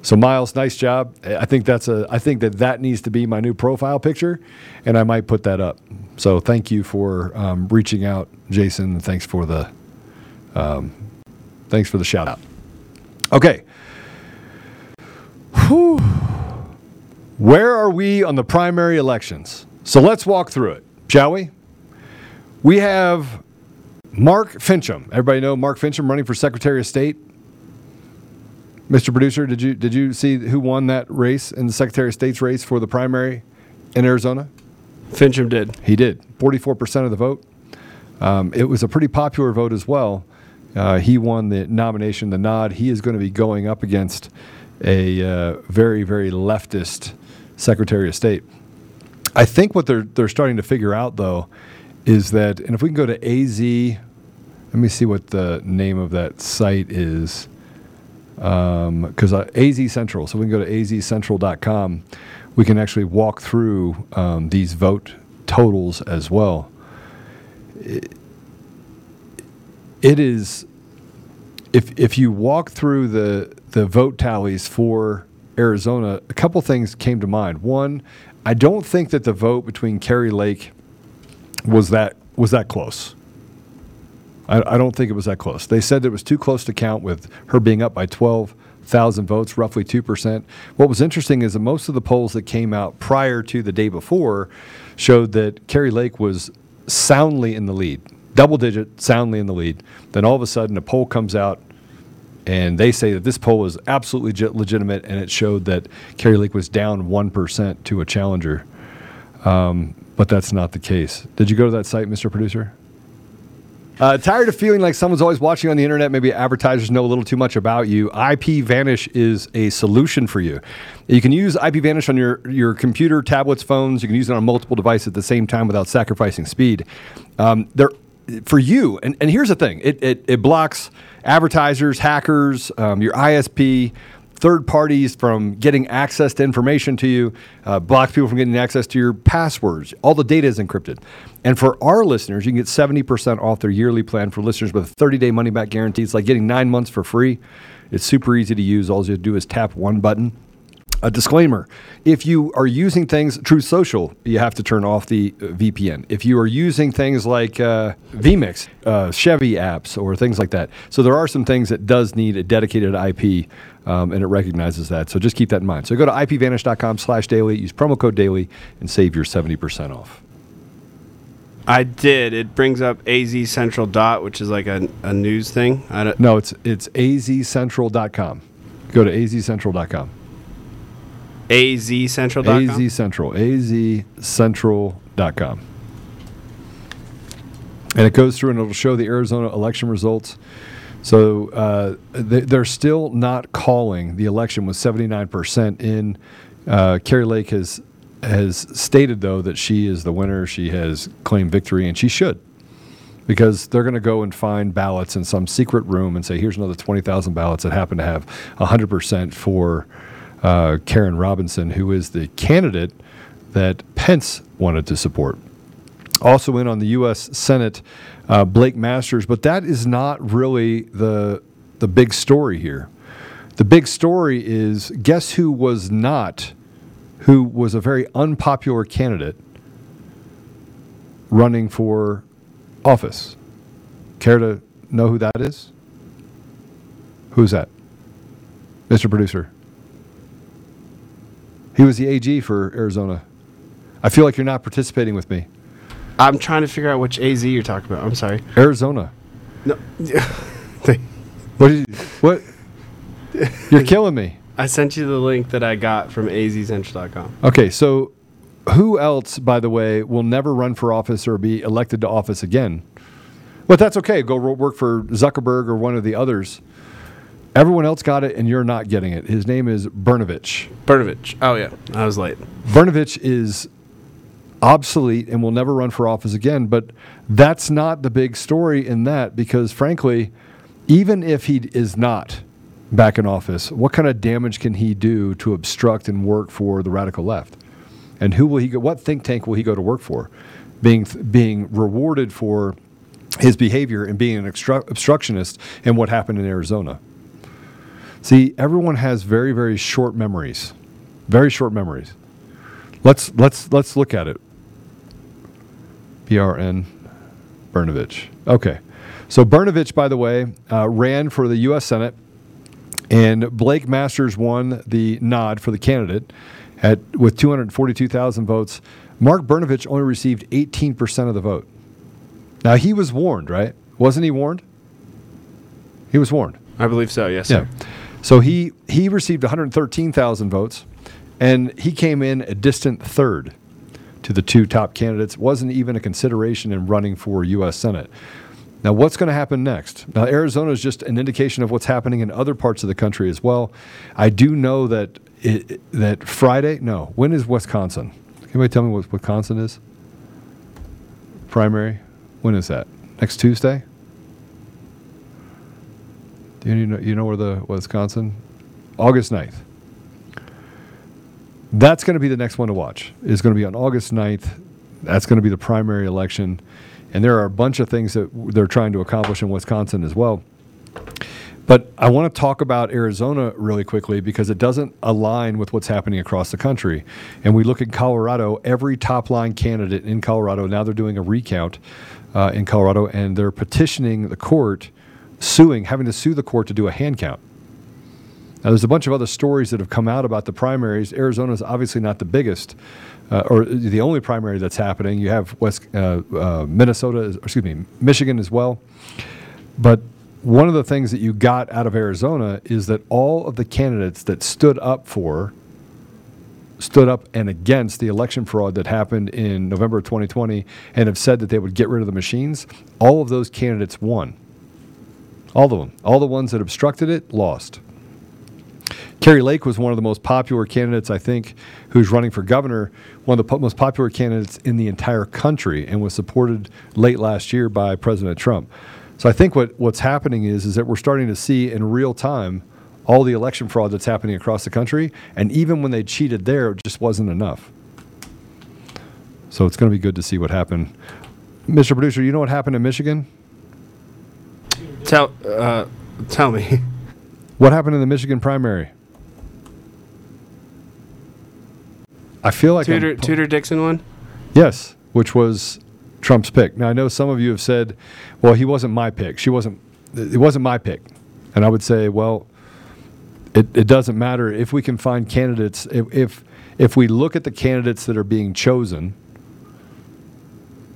So Miles, nice job. I think that's a. I think that that needs to be my new profile picture, and I might put that up. So thank you for um, reaching out, Jason. Thanks for the, um, thanks for the shout out. Okay. Whew. Where are we on the primary elections? So let's walk through it, shall we? We have Mark Finchem. Everybody know Mark Finchem running for Secretary of State. Mr. Producer, did you did you see who won that race in the Secretary of State's race for the primary in Arizona? Finchem did. He did. Forty-four percent of the vote. Um, it was a pretty popular vote as well. Uh, he won the nomination, the nod. He is going to be going up against a uh, very, very leftist Secretary of State. I think what they're they're starting to figure out though is that, and if we can go to AZ, let me see what the name of that site is because um, AZ Central. So we can go to azcentral.com. We can actually walk through um, these vote totals as well. It, it is if if you walk through the the vote tallies for Arizona, a couple things came to mind. One, I don't think that the vote between Kari Lake was that was that close. I, I, don't think it was that close. They said it was too close to count with her being up by 12,000 votes, roughly 2%. What was interesting is that most of the polls that came out prior to the day before showed that Kari Lake was soundly in the lead, double digit, soundly in the lead. Then all of a sudden, a poll comes out and they say that this poll was absolutely legitimate and it showed that Kari Lake was down 1% to a challenger. Um, but that's not the case. Did you go to that site, Mr. Producer? Uh, tired of feeling like someone's always watching on the internet? Maybe advertisers know a little too much about you. IPVanish is a solution for you. You can use IPVanish on your, your computer, tablets, phones. You can use it on multiple devices at the same time without sacrificing speed. Um, they're for you, and, and here's the thing it, it, it blocks advertisers, hackers, um, your ISP, third parties from getting access to information to you, uh, blocks people from getting access to your passwords. All the data is encrypted. And for our listeners, you can get 70% off their yearly plan for listeners with a 30 day money back guarantee. It's like getting nine months for free. It's super easy to use. All you have to do is tap one button a disclaimer if you are using things Truth Social, you have to turn off the uh, VPN. If you are using things like uh, vMix, uh, Chevy apps, or things like that, so there are some things that does need a dedicated IP, um, and it recognizes that. So just keep that in mind. So go to ipvanish.com slash daily use promo code daily, and save your seventy percent off. I did. It brings up AZ Central dot, which is like a, a news thing. no, it's it's azcentral.com. Go to azcentral.com. azcentral.com. AZ Central, azcentral.com. And it goes through and it'll show the Arizona election results. So uh, they, they're still not calling the election with 79% in. Uh, Kari Lake has has stated though that she is the winner. She has claimed victory, and she should, because they're going to go and find ballots in some secret room and say, "Here's another 20,000 ballots that happen to have 100% for uh, Karrin Robinson, who is the candidate that Pence wanted to support." Also in on the U.S. Senate, uh, Blake Masters, but that is not really the the big story here. The big story is guess who was not, who was a very unpopular candidate running for office. Care to know who that is? Who's that? Mr. Producer. He was the AG for Arizona. I feel like you're not participating with me. I'm trying to figure out which AZ you're talking about. I'm sorry. Arizona. No. what did you, what? You're killing me. I sent you the link that I got from azcentral.com. Okay, so who else, by the way, will never run for office or be elected to office again? But that's okay. Go work for Zuckerberg or one of the others. Everyone else got it, and you're not getting it. His name is Brnovich. Brnovich. Oh yeah, I was late. Brnovich is obsolete and will never run for office again. But that's not the big story in that because, frankly, even if he is not back in office, what kind of damage can he do to obstruct and work for the radical left? And who will he go? What think tank will he go to work for? Being being rewarded for his behavior and being an obstructionist and what happened in Arizona. See, everyone has very very short memories, very short memories. Let's let's let's look at it. BRN Brnovich. Okay. So Brnovich, by the way, uh, ran for the U.S. Senate, and Blake Masters won the nod for the candidate at with 242,000 votes. Mark Brnovich only received 18% of the vote. Now he was warned, right? Wasn't he warned? He was warned. I believe so. Yes, Yeah. sir. So he he received 113,000 votes, and he came in a distant third to the two top candidates. wasn't even a consideration in running for U.S. Senate. Now, what's going to happen next? Now, Arizona is just an indication of what's happening in other parts of the country as well. I do know that it, that Friday. No, when is Wisconsin? Can anybody tell me what Wisconsin is? Primary. When is that? Next Tuesday. You know, you know where the Wisconsin? August 9th. That's going to be the next one to watch. Is going to be on August 9th. That's going to be the primary election. And there are a bunch of things that they're trying to accomplish in Wisconsin as well. But I want to talk about Arizona really quickly because it doesn't align with what's happening across the country. And we look at Colorado, every top line candidate in Colorado, now they're doing a recount uh, in Colorado, and they're petitioning the court, suing, having to sue the court to do a hand count. Now, there's a bunch of other stories that have come out about the primaries. Arizona is obviously not the biggest, uh, or the only primary that's happening. You have West uh, uh, Minnesota, excuse me, Michigan as well. But one of the things that you got out of Arizona is that all of the candidates that stood up for, stood up and against the election fraud that happened in November of 2020 and have said that they would get rid of the machines, all of those candidates won. All of them. All the ones that obstructed it lost. Kari Lake was one of the most popular candidates, I think, who's running for governor, one of the po- most popular candidates in the entire country, and was supported late last year by President Trump. So I think what, what's happening is, is that we're starting to see in real time all the election fraud that's happening across the country, and even when they cheated there, it just wasn't enough. So it's going to be good to see what happened. Mr. Producer, you know what happened in Michigan? Tell uh, tell me. What happened in the Michigan primary? I feel like Tudor, Tudor Dixon won. Yes, which was Trump's pick. Now I know some of you have said, "Well, he wasn't my pick. She wasn't. It wasn't my pick," and I would say, "Well, it, it doesn't matter if we can find candidates. If, if if we look at the candidates that are being chosen,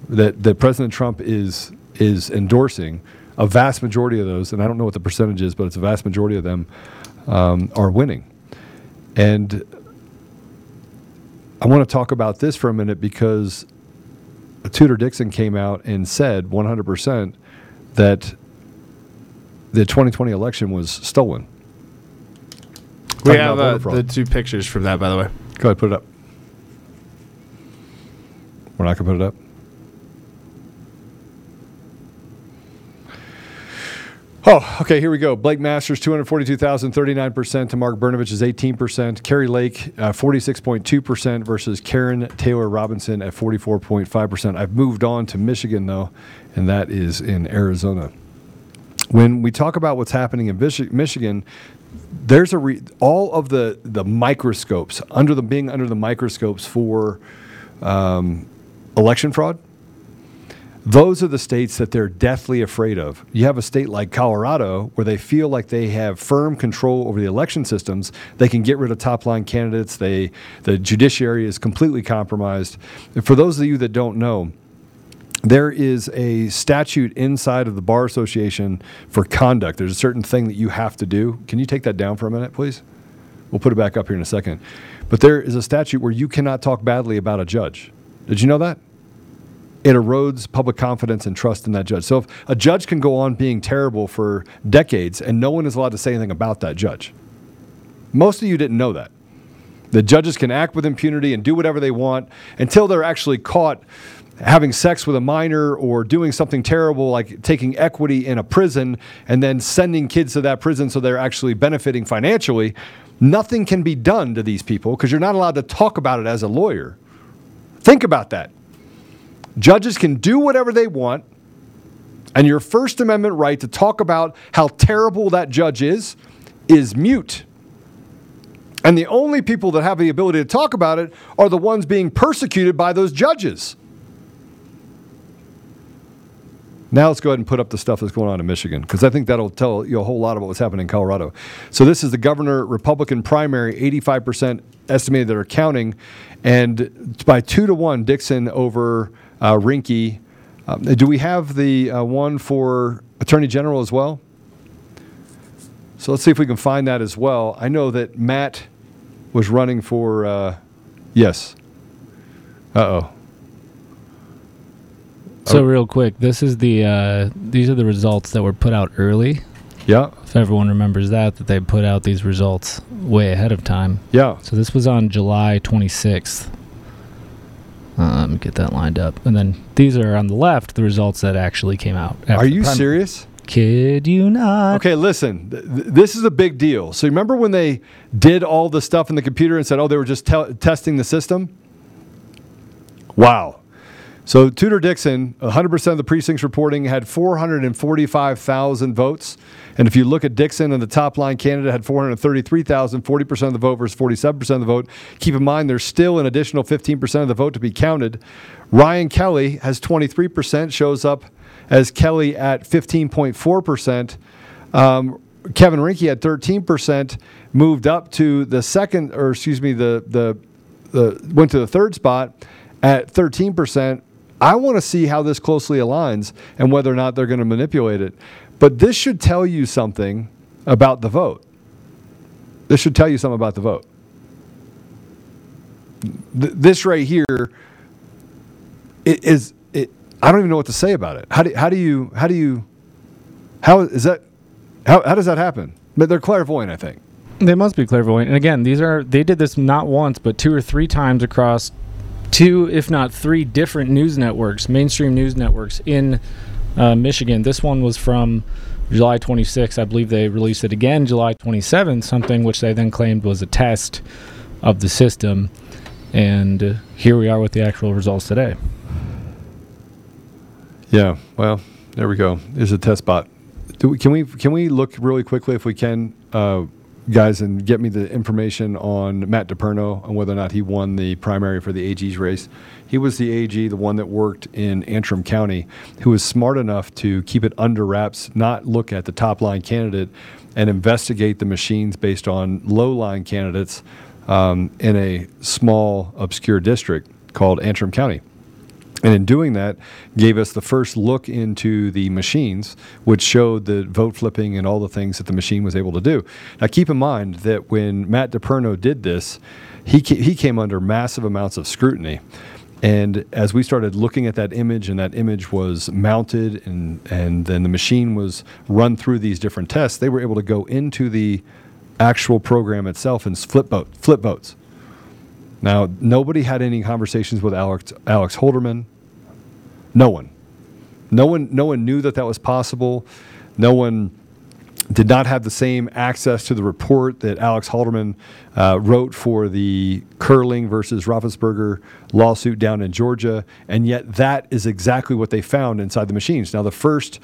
that that President Trump is is endorsing, a vast majority of those, and I don't know what the percentage is, but it's a vast majority of them um, are winning, and I want to talk about this for a minute because Tudor Dixon came out and said 100% that the 2020 election was stolen. We Talking have uh, the two pictures from that, by the way. Go ahead, put it up. We're not going to put it up. Oh, okay, here we go. Blake Masters, 242,000, 39% to Mark Brnovich's 18%. Kari Lake, uh, 46.2% versus Karrin Taylor Robinson at 44.5%. I've moved on to Michigan, though, and that is in Arizona. When we talk about what's happening in Michi- Michigan, there's a re- all of the the microscopes under the being under the microscopes for um, election fraud. Those are the states that they're deathly afraid of. You have a state like Colorado where they feel like they have firm control over the election systems. They can get rid of top line candidates. They the judiciary is completely compromised. And for those of you that don't know, there is a statute inside of the bar association for conduct. There's a certain thing that you have to do. Can you take that down for a minute, please? We'll put it back up here in a second. But there is a statute where you cannot talk badly about a judge. Did you know that? It erodes public confidence and trust in that judge. So if a judge can go on being terrible for decades and no one is allowed to say anything about that judge. Most of you didn't know that. The judges can act with impunity and do whatever they want until they're actually caught having sex with a minor or doing something terrible like taking equity in a prison and then sending kids to that prison so they're actually benefiting financially. Nothing can be done to these people because you're not allowed to talk about it as a lawyer. Think about that. Judges can do whatever they want, and your First Amendment right to talk about how terrible that judge is is mute. And the only people that have the ability to talk about it are the ones being persecuted by those judges. Now let's go ahead and put up the stuff that's going on in Michigan because I think that'll tell you a whole lot about what's happening in Colorado. So this is the governor Republican primary, 85% estimated that are counting, and by two to one, Dixon over uh, Rinke. Um, do we have the uh, one for Attorney General as well? So let's see if we can find that as well. I know that Matt was running for uh, yes. Uh oh. So real quick, this is the uh, these are the results that were put out early. Yeah. If everyone remembers that, that they put out these results way ahead of time. Yeah. So this was on July 26th. Let me get that lined up. And then these are on the left, the results that actually came out. Are you primary. serious? Kid you not. Okay, listen. Th- th- this is a big deal. So remember when they did all the stuff in the computer and said, "Oh, they were just te- testing the system." Wow. So Tudor Dixon, 100% of the precincts reporting had 445,000 votes. And if you look at Dixon and the top line candidate had 433,000, 40% of the vote versus 47% of the vote. Keep in mind there's still an additional 15% of the vote to be counted. Ryan Kelly has 23%, shows up as Kelly at 15.4%. Um, Kevin Rinke had 13%, moved up to the second, or excuse me, the the the went to the third spot at 13%. I want to see how this closely aligns and whether or not they're going to manipulate it. But this should tell you something about the vote. This should tell you something about the vote. Th- this right here i- it. I don't even know what to say about it. How do how do you how do you how is that how how does that happen? But they're clairvoyant, I think. They must be clairvoyant. And again, these are they did this not once but two or three times across two, if not three, different news networks, mainstream news networks in uh, Michigan. This one was from July 26th. I believe they released it again July 27th, something which they then claimed was a test of the system. And uh, here we are with the actual results today. Yeah. Well, there we go. There's a test bot. We, can we can we look really quickly if we can, uh, guys, and get me the information on Matt DePerno and whether or not he won the primary for the AG's race. He was the AG, the one that worked in Antrim County, who was smart enough to keep it under wraps, not look at the top line candidate, and investigate the machines based on low line candidates um, in a small obscure district called Antrim County. And in doing that, gave us the first look into the machines, which showed the vote flipping and all the things that the machine was able to do. Now, keep in mind that when Matt DePerno did this, he, ca- he came under massive amounts of scrutiny. And as we started looking at that image, and that image was mounted, and, and then the machine was run through these different tests, they were able to go into the actual program itself and flip vote, flip votes. Now, nobody had any conversations with Alex, Alex Halderman. No one. No one. No one knew that that was possible. No one did not have the same access to the report that Alex Halderman uh, wrote for the Curling versus Raffensperger lawsuit down in Georgia, and yet that is exactly what they found inside the machines. Now, the first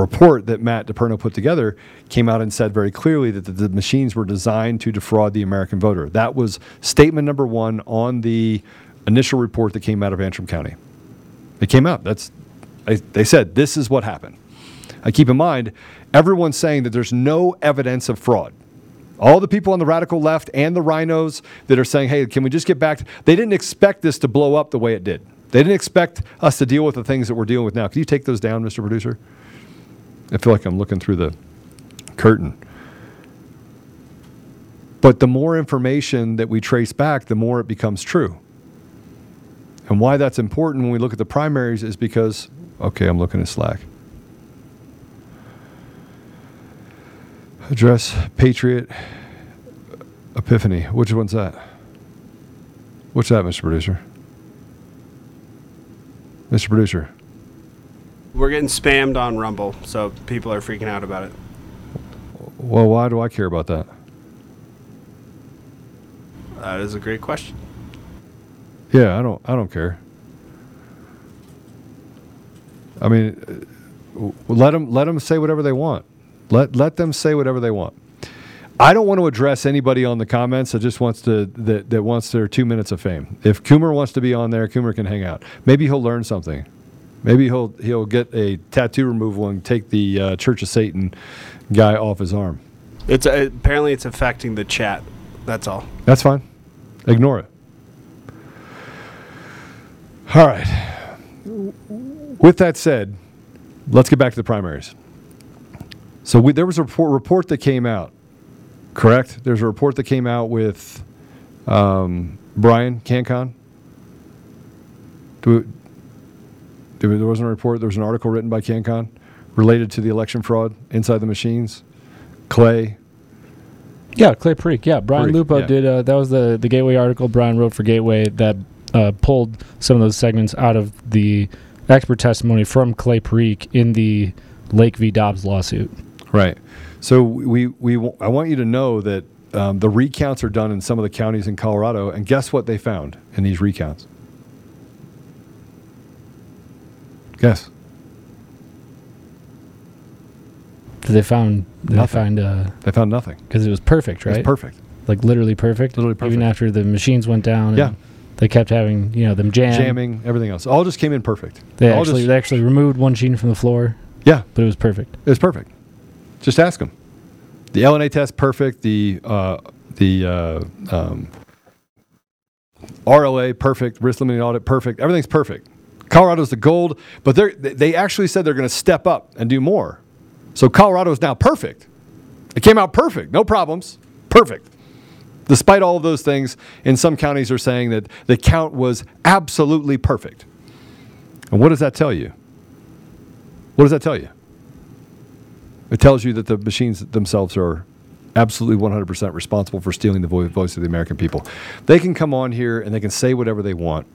report that Matt DePerno put together came out and said very clearly that the, the machines were designed to defraud the American voter. That was statement number one on the initial report that came out of Antrim County. It came out. That's they, they said this is what happened. I keep in mind, everyone's saying that there's no evidence of fraud. All the people on the radical left and the rhinos that are saying, hey, can we just get back? They didn't expect this to blow up the way it did. They didn't expect us to deal with the things that we're dealing with now. Can you take those down, Mr. Producer? I feel like I'm looking through the curtain. But the more information that we trace back, the more it becomes true. And why that's important when we look at the primaries is because, okay, I'm looking at Slack. Address Patriot Epiphany. Which one's that? What's that, Mr. Producer? Mr. Producer. We're getting spammed on Rumble, so people are freaking out about it. Well, why do I care about that? That is a great question. Yeah, I don't. I don't care. I mean, uh, let them let them say whatever they want. Let let them say whatever they want. I don't want to address anybody on the comments that just wants to that, that wants their two minutes of fame. If Coomer wants to be on there, Coomer can hang out. Maybe he'll learn something. Maybe he'll he'll get a tattoo removal and take the uh, Church of Satan guy off his arm. It's uh, apparently it's affecting the chat. That's all. That's fine. Ignore it. All right. With that said, let's get back to the primaries. So we, there was a report, report that came out, correct? There's a report that came out with um, Brian CanCon. Do, do, there wasn't a report. There was an article written by CanCon related to the election fraud inside the machines. Clay. Yeah, Clay Parikh. Yeah, Brian Parikh, Lupo yeah. did. Uh, that was the the Gateway article Brian wrote for Gateway that uh, pulled some of those segments out of the expert testimony from Clay Parikh in the Lake v. Hobbs lawsuit. Right. So we we w- I want you to know that um, the recounts are done in some of the counties in Colorado, and guess what they found in these recounts? Guess. They found they Nothing. find uh, They found nothing. because it was perfect, It was right? perfect. Like literally perfect. Literally Even perfect. after the machines went down. and Yeah. They kept having you know them jam. Jamming, everything else, all just came in perfect. They All actually just- they actually removed one gene from the floor. Yeah. but it was perfect. It was perfect. Just ask them. The LNA test perfect. The uh, the uh, um, RLA perfect. Risk limiting audit perfect. Everything's perfect. Colorado's the gold, but they actually said they're going to step up and do more. So Colorado is now perfect. It came out perfect, no problems, perfect. Despite all of those things, in some counties are saying that the count was absolutely perfect. And what does that tell you? What does that tell you? It tells you that the machines themselves are absolutely 100% responsible for stealing the vo- voice of the American people. They can come on here and they can say whatever they want.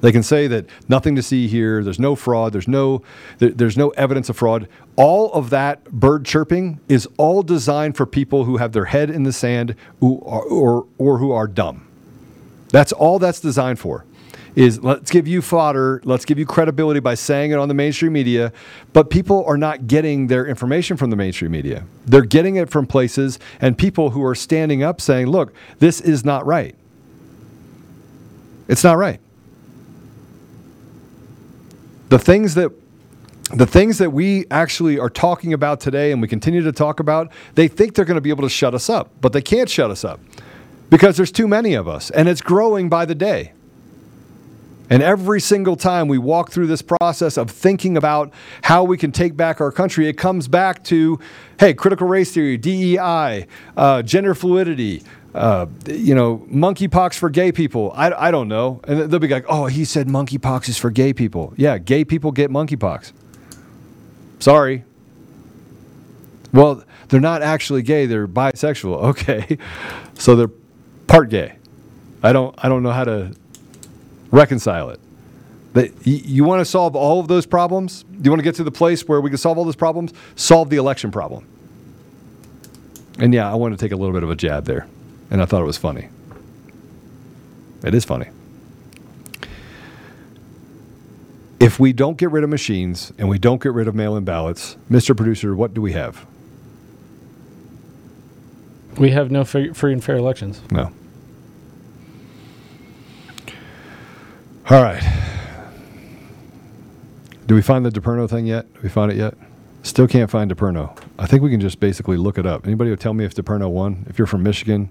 They can say that nothing to see here. There's no fraud. There's no there, there's no evidence of fraud. All of that bird chirping is all designed for people who have their head in the sand who are, or or who are dumb. That's all that's designed for. Is let's give you fodder, let's give you credibility by saying it on the mainstream media, but people are not getting their information from the mainstream media. They're getting it from places and people who are standing up saying, "Look, this is not right. It's not right." The things that the things that we actually are talking about today and we continue to talk about, they think they're going to be able to shut us up, but they can't shut us up because there's too many of us and it's growing by the day. And every single time we walk through this process of thinking about how we can take back our country, it comes back to, hey, critical race theory, DEI, uh, gender fluidity, uh, you know, monkeypox for gay people. I, I don't know. And they'll be like, oh, he said monkeypox is for gay people. Yeah, gay people get monkeypox. Sorry. Well, they're not actually gay, they're bisexual. Okay. So they're part gay. I don't I don't know how to reconcile it. But you want to solve all of those problems? Do you want to get to the place where we can solve all those problems? Solve the election problem. And yeah, I want to take a little bit of a jab there. And I thought it was funny. It is funny. If we don't get rid of machines and we don't get rid of mail in ballots, Mr. Producer, what do we have? We have no free, and fair elections. No. All right. Do we find the DePerno thing yet? Do we found it yet? Still can't find DePerno. I think we can just basically look it up. Anybody will tell me if DePerno won? If you're from Michigan,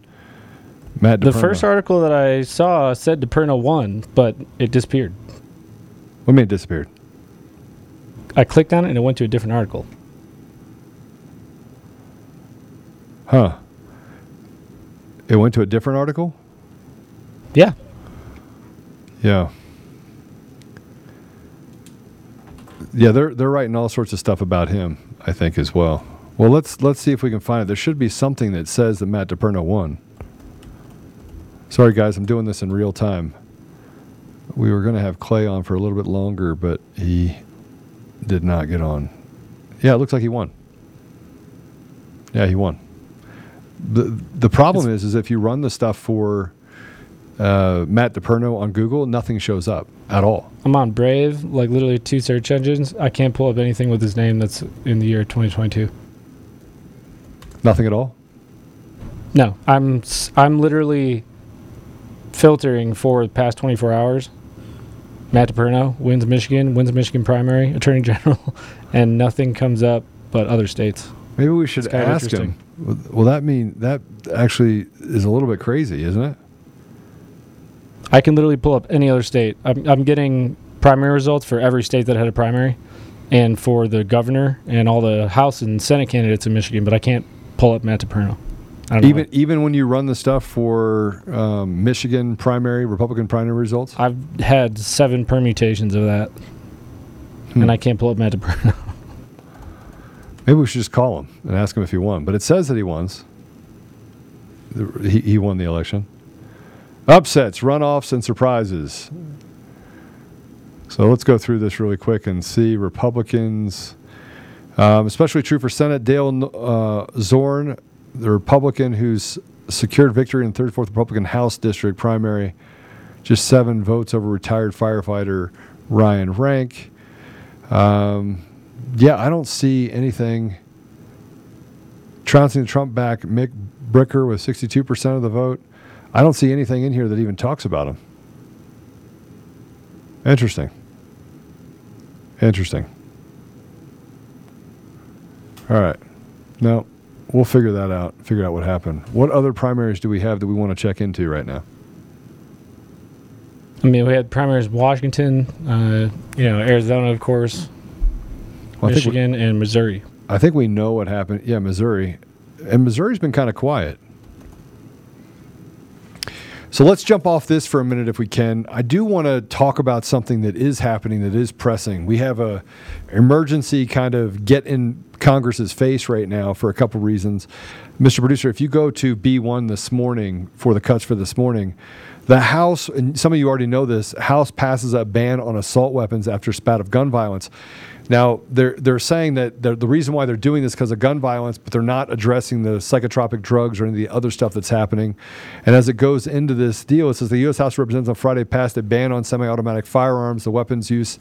Matt DePerno. The first article that I saw said DePerno won, but it disappeared. What do you mean it disappeared? I clicked on it and it went to a different article. Huh. It went to a different article? Yeah. Yeah. Yeah, they're they're writing all sorts of stuff about him, I think, as well. Well, let's let's see if we can find it. There should be something that says that Matt DePerno won. Sorry, guys, I'm doing this in real time. We were going to have Clay on for a little bit longer, but he did not get on. Yeah, it looks like he won. Yeah, he won. the The problem is, is if you run the stuff for uh, Matt DePerno on Google, nothing shows up at all. I'm on Brave, like literally two search engines. I can't pull up anything with his name that's in the year 2022. Nothing at all. No, I'm I'm literally filtering for the past 24 hours. Matt DePerno wins Michigan, wins Michigan primary, Attorney General, and nothing comes up but other states. Maybe we should It's kind of ask him. Well, that mean that actually is a little bit crazy, isn't it? I can literally pull up any other state. I'm, I'm getting primary results for every state that had a primary, and for the governor and all the House and Senate candidates in Michigan, but I can't pull up Matt DePerno. I don't know. Even even when you run the stuff for um, Michigan primary, Republican primary results. I've had seven permutations of that, and I can't pull up Matt DePerno. Maybe we should just call him and ask him if he won. But it says that he won. He, he won the election. Upsets, runoffs, and surprises. So let's go through this really quick and see Republicans, um, especially true for Senate. Dale uh, Zorn, the Republican who's secured victory in third, fourth Republican House district primary, just seven votes over retired firefighter Ryan Rank. Um, yeah, I don't see anything trouncing the Trump back Mick Bricker with 62% of the vote. I don't see anything in here that even talks about him. Interesting. Interesting. All right. Now, we'll figure that out, figure out what happened. What other primaries do we have that we want to check into right now? I mean, we had primaries Washington, uh, you know, Arizona, of course, Well, think we- Michigan, and Missouri. I think we know what happened. Yeah, Missouri. And Missouri's been kind of quiet. So let's jump off this for a minute if we can. I do want to talk about something that is happening that is pressing. We have a emergency kind of get in Congress's face right now for a couple reasons. Mr. Producer, if you go to B1 this morning for the cuts for this morning, the House, and some of you already know this, House passes a ban on assault weapons after spat of gun violence. Now they're they're saying that they're, the reason why they're doing this because of gun violence, but they're not addressing the psychotropic drugs or any of the other stuff that's happening. And as it goes into this deal, it says the U.S. House of Representatives on Friday passed a ban on semi-automatic firearms, the weapons use,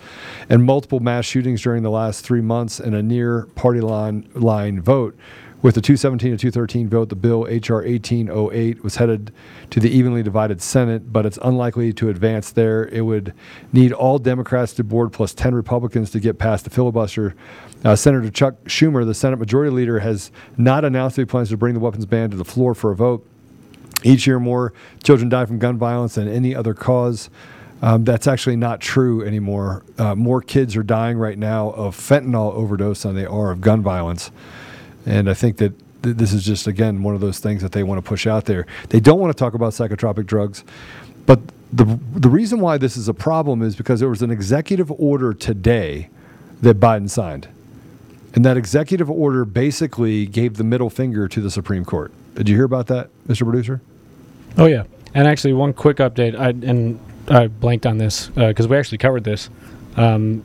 and multiple mass shootings during the last three months in a near party line line vote. With the 217 to 213 vote, the bill H.R. 1808 was headed to the evenly divided Senate, but it's unlikely to advance there. It would need all Democrats to board plus 10 Republicans to get past the filibuster. Uh, Senator Chuck Schumer, the Senate Majority Leader, has not announced he plans to bring the weapons ban to the floor for a vote. Each year, more children die from gun violence than any other cause. Um, that's actually not true anymore. Uh, more kids are dying right now of fentanyl overdose than they are of gun violence. And I think that th- this is just, again, one of those things that they want to push out there. They don't want to talk about psychotropic drugs. But the, the reason why this is a problem is because there was an executive order today that Biden signed. And that executive order basically gave the middle finger to the Supreme Court. Did you hear about that, Mr. Producer? Oh yeah, and actually one quick update. I and I blanked on this because we actually covered this. Um,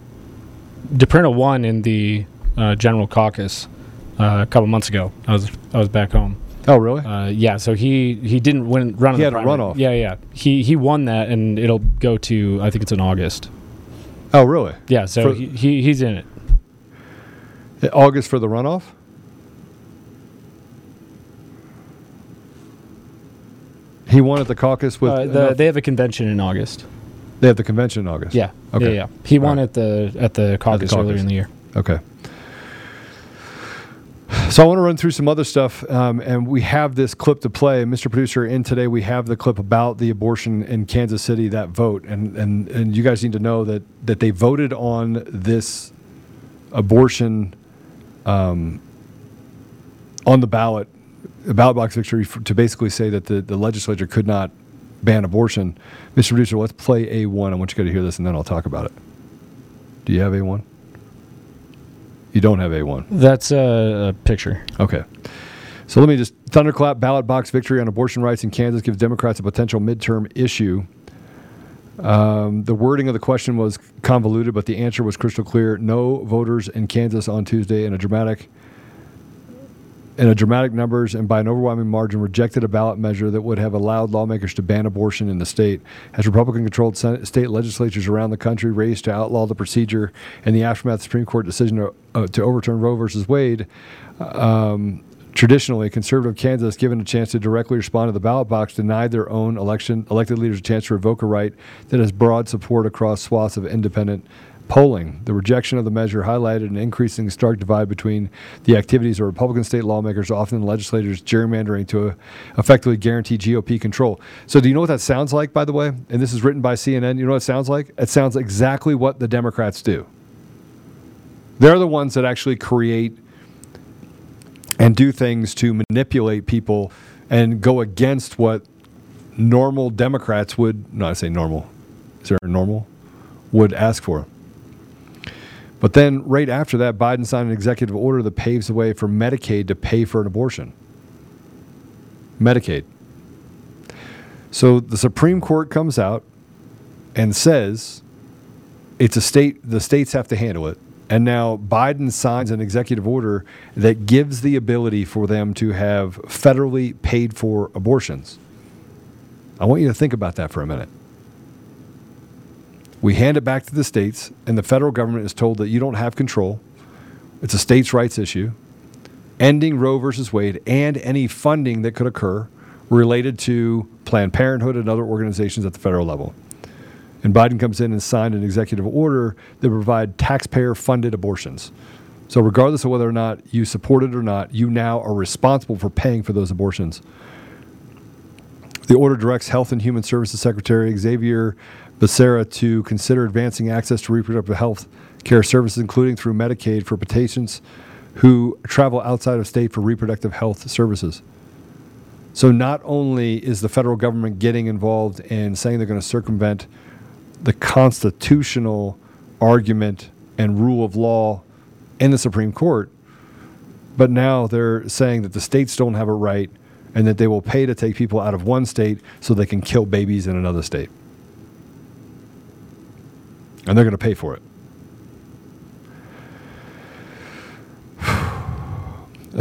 DePerno won in the uh, general caucus uh, a couple months ago. I was I was back home. Oh really? Uh, yeah. So he he didn't win run. He the had a runoff. Yeah, yeah. He he won that, and it'll go to I think it's in August. Oh really? Yeah. So For- he, he he's in it. August for the runoff? He won at the caucus with. Uh, the, they have a convention in August. they have the convention in August. Yeah. Okay. Yeah, yeah. He won at the at the caucus, earlier caucus. in the year. Okay. So I want to run through some other stuff, um, and we have this clip to play. Mr. Producer, in today we have the clip about the abortion in Kansas City, that vote, and and and you guys need to know that that they voted on this abortion um, on the ballot, ballot box victory to basically say that the, the legislature could not ban abortion. Mr. Producer, let's play A1. I want you to hear this, and then I'll talk about it. Do you have A1? You don't have A1. That's a, a picture. Okay. So let me just thunderclap ballot box victory on abortion rights in Kansas gives Democrats a potential midterm issue. Um, the wording of the question was convoluted, but the answer was crystal clear. No voters in Kansas on Tuesday in a dramatic in a dramatic numbers and by an overwhelming margin rejected a ballot measure that would have allowed lawmakers to ban abortion in the state. As Republican controlled state legislatures around the country raced to outlaw the procedure in the aftermath of the Supreme Court decision to, uh, to overturn Roe versus Wade, um, traditionally conservative Kansas, given a chance to directly respond to the ballot box, denied their own election elected leaders a chance to revoke a right that has broad support across swaths of independent polling. The rejection of the measure highlighted an increasing stark divide between the activities of Republican state lawmakers, often legislators gerrymandering to uh, effectively guarantee GOP control. So, do you know what that sounds like, by the way? And this is written by CNN. You know what it sounds like? It sounds exactly what the Democrats do. They're the ones that actually create and do things to manipulate people and go against what normal Democrats would, not say normal. Is there a normal? Would ask for. But then, right after that, Biden signed an executive order that paves the way for Medicaid to pay for an abortion. Medicaid. So the Supreme Court comes out and says it's a state, the states have to handle it. And now Biden signs an executive order that gives the ability for them to have federally paid for abortions. I want you to think about that for a minute. We hand it back to the states, and the federal government is told that you don't have control. It's a states' rights issue. Ending Roe versus Wade and any funding that could occur related to Planned Parenthood and other organizations at the federal level. And Biden comes in and signed an executive order that provide taxpayer funded abortions. So, regardless of whether or not you support it or not, you now are responsible for paying for those abortions. The order directs Health and Human Services Secretary Xavier Becerra to consider advancing access to reproductive health care services, including through Medicaid, for patients who travel outside of state for reproductive health services. So, not only is the federal government getting involved and saying they're going to circumvent the constitutional argument and rule of law in the Supreme Court, but now they're saying that the states don't have a right and that they will pay to take people out of one state so they can kill babies in another state. And they're going to pay for it.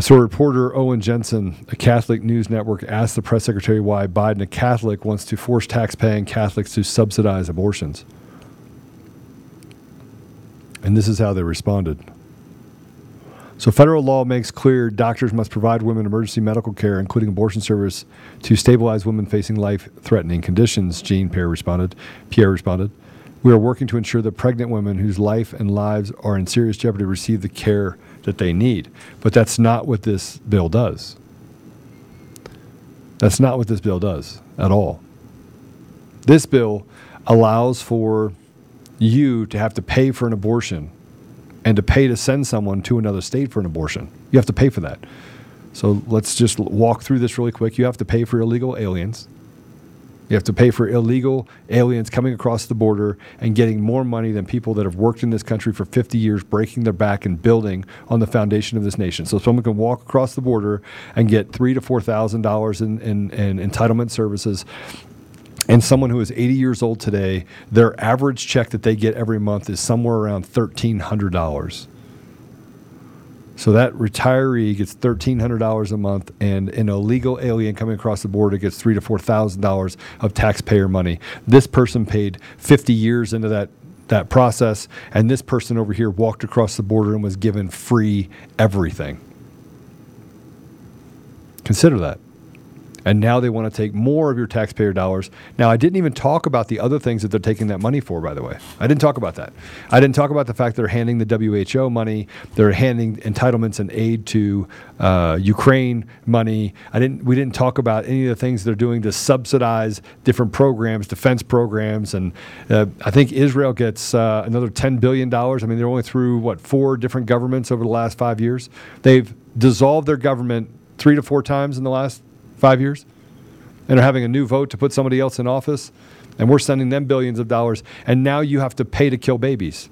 So, reporter Owen Jensen, a Catholic news network, asked the press secretary why Biden, a Catholic, wants to force tax-paying Catholics to subsidize abortions. And this is how they responded. So, federal law makes clear doctors must provide women emergency medical care, including abortion service, to stabilize women facing life-threatening conditions. Jean Pierre responded. Pierre responded. We are working to ensure that pregnant women whose life and lives are in serious jeopardy receive the care that they need. But that's not what this bill does. That's not what this bill does at all. This bill allows for you to have to pay for an abortion and to pay to send someone to another state for an abortion. You have to pay for that. So let's just walk through this really quick. You have to pay for illegal aliens. You have to pay for illegal aliens coming across the border and getting more money than people that have worked in this country for 50 years, breaking their back and building on the foundation of this nation. So someone can walk across the border and get three to four thousand dollars in, in, in entitlement services. And someone who is 80 years old today, their average check that they get every month is somewhere around $1,300. So that retiree gets thirteen hundred dollars a month, and an illegal alien coming across the border gets three to four thousand dollars of taxpayer money. This person paid fifty years into that that process, and this person over here walked across the border and was given free everything. Consider that. And now they want to take more of your taxpayer dollars. Now, I didn't even talk about the other things that they're taking that money for, by the way. I didn't talk about that. I didn't talk about the fact they're handing the WHO money, they're handing entitlements and aid to uh, Ukraine money. I didn't. We didn't talk about any of the things they're doing to subsidize different programs, defense programs, and uh, I think Israel gets uh, another ten billion dollars. I mean, they're only through what four different governments over the last five years. They've dissolved their government three to four times in the last five years and are having a new vote to put somebody else in office and we're sending them billions of dollars and now you have to pay to kill babies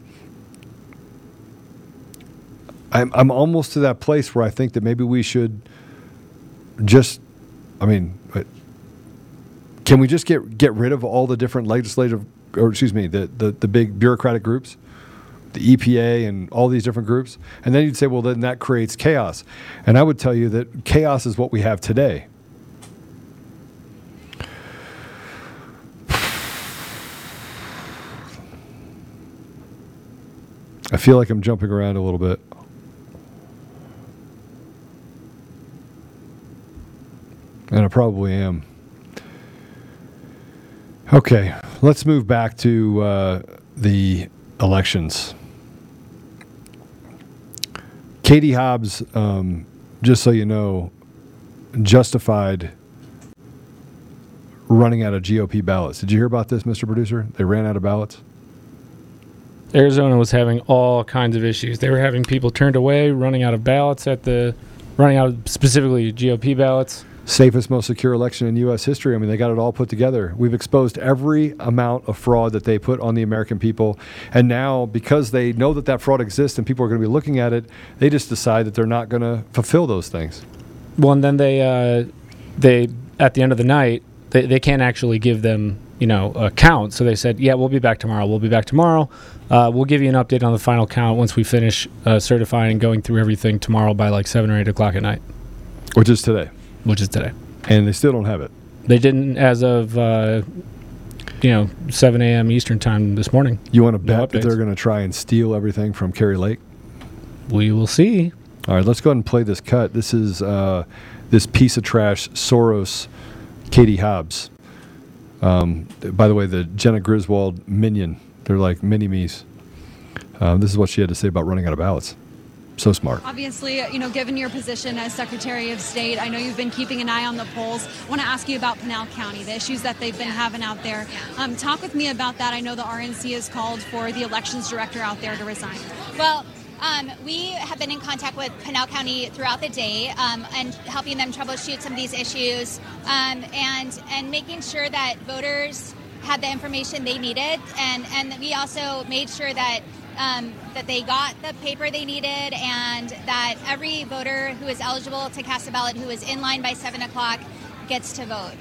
i'm, I'm almost to that place where i think that maybe we should just i mean uh, can we just get get rid of all the different legislative or excuse me the, the, the big bureaucratic groups the EPA and all these different groups. And then you'd say, well, then that creates chaos. And I would tell you that chaos is what we have today. I feel like I'm jumping around a little bit. And I probably am. Okay, let's move back to uh, the elections. Katie Hobbs, um, just so you know, justified running out of GOP ballots. Did you hear about this, Mr. Producer? They ran out of ballots. Arizona was having all kinds of issues. They were having people turned away, running out of ballots at the, running out of specifically GOP ballots. Safest, most secure election in U.S. history. I mean, they got it all put together. We've exposed every amount of fraud that they put on the American people. And now, because they know that that fraud exists and people are going to be looking at it, they just decide that they're not going to fulfill those things. Well, and then they, uh, they at the end of the night, they, they can't actually give them, you know, a count. So they said, yeah, we'll be back tomorrow. We'll be back tomorrow. Uh, we'll give you an update on the final count once we finish uh, certifying and going through everything tomorrow by like 7 or 8 o'clock at night. Which is today. Which is today. And they still don't have it. They didn't as of, uh, you know, 7 a.m. Eastern time this morning. You want to No bet that they're going to try and steal everything from Kari Lake? We will see. All right, let's go ahead and play this cut. This is uh, this piece of trash, Soros, Katie Hobbs. Um, by the way, the Jena Griswold minion. They're like mini me's. Um, this is what she had to say about running out of ballots. So smart. Obviously, you know, given your position as Secretary of State, I know you've been keeping an eye on the polls. I want to ask you about Pinal County, the issues that they've been having out there. Um, talk with me about that. I know the RNC has called for the elections director out there to resign. Well, um, we have been in contact with Pinal County throughout the day um, and helping them troubleshoot some of these issues um, and and making sure that voters had the information they needed and and we also made sure that um, that they got the paper they needed and that every voter who is eligible to cast a ballot who is in line by seven o'clock gets to vote.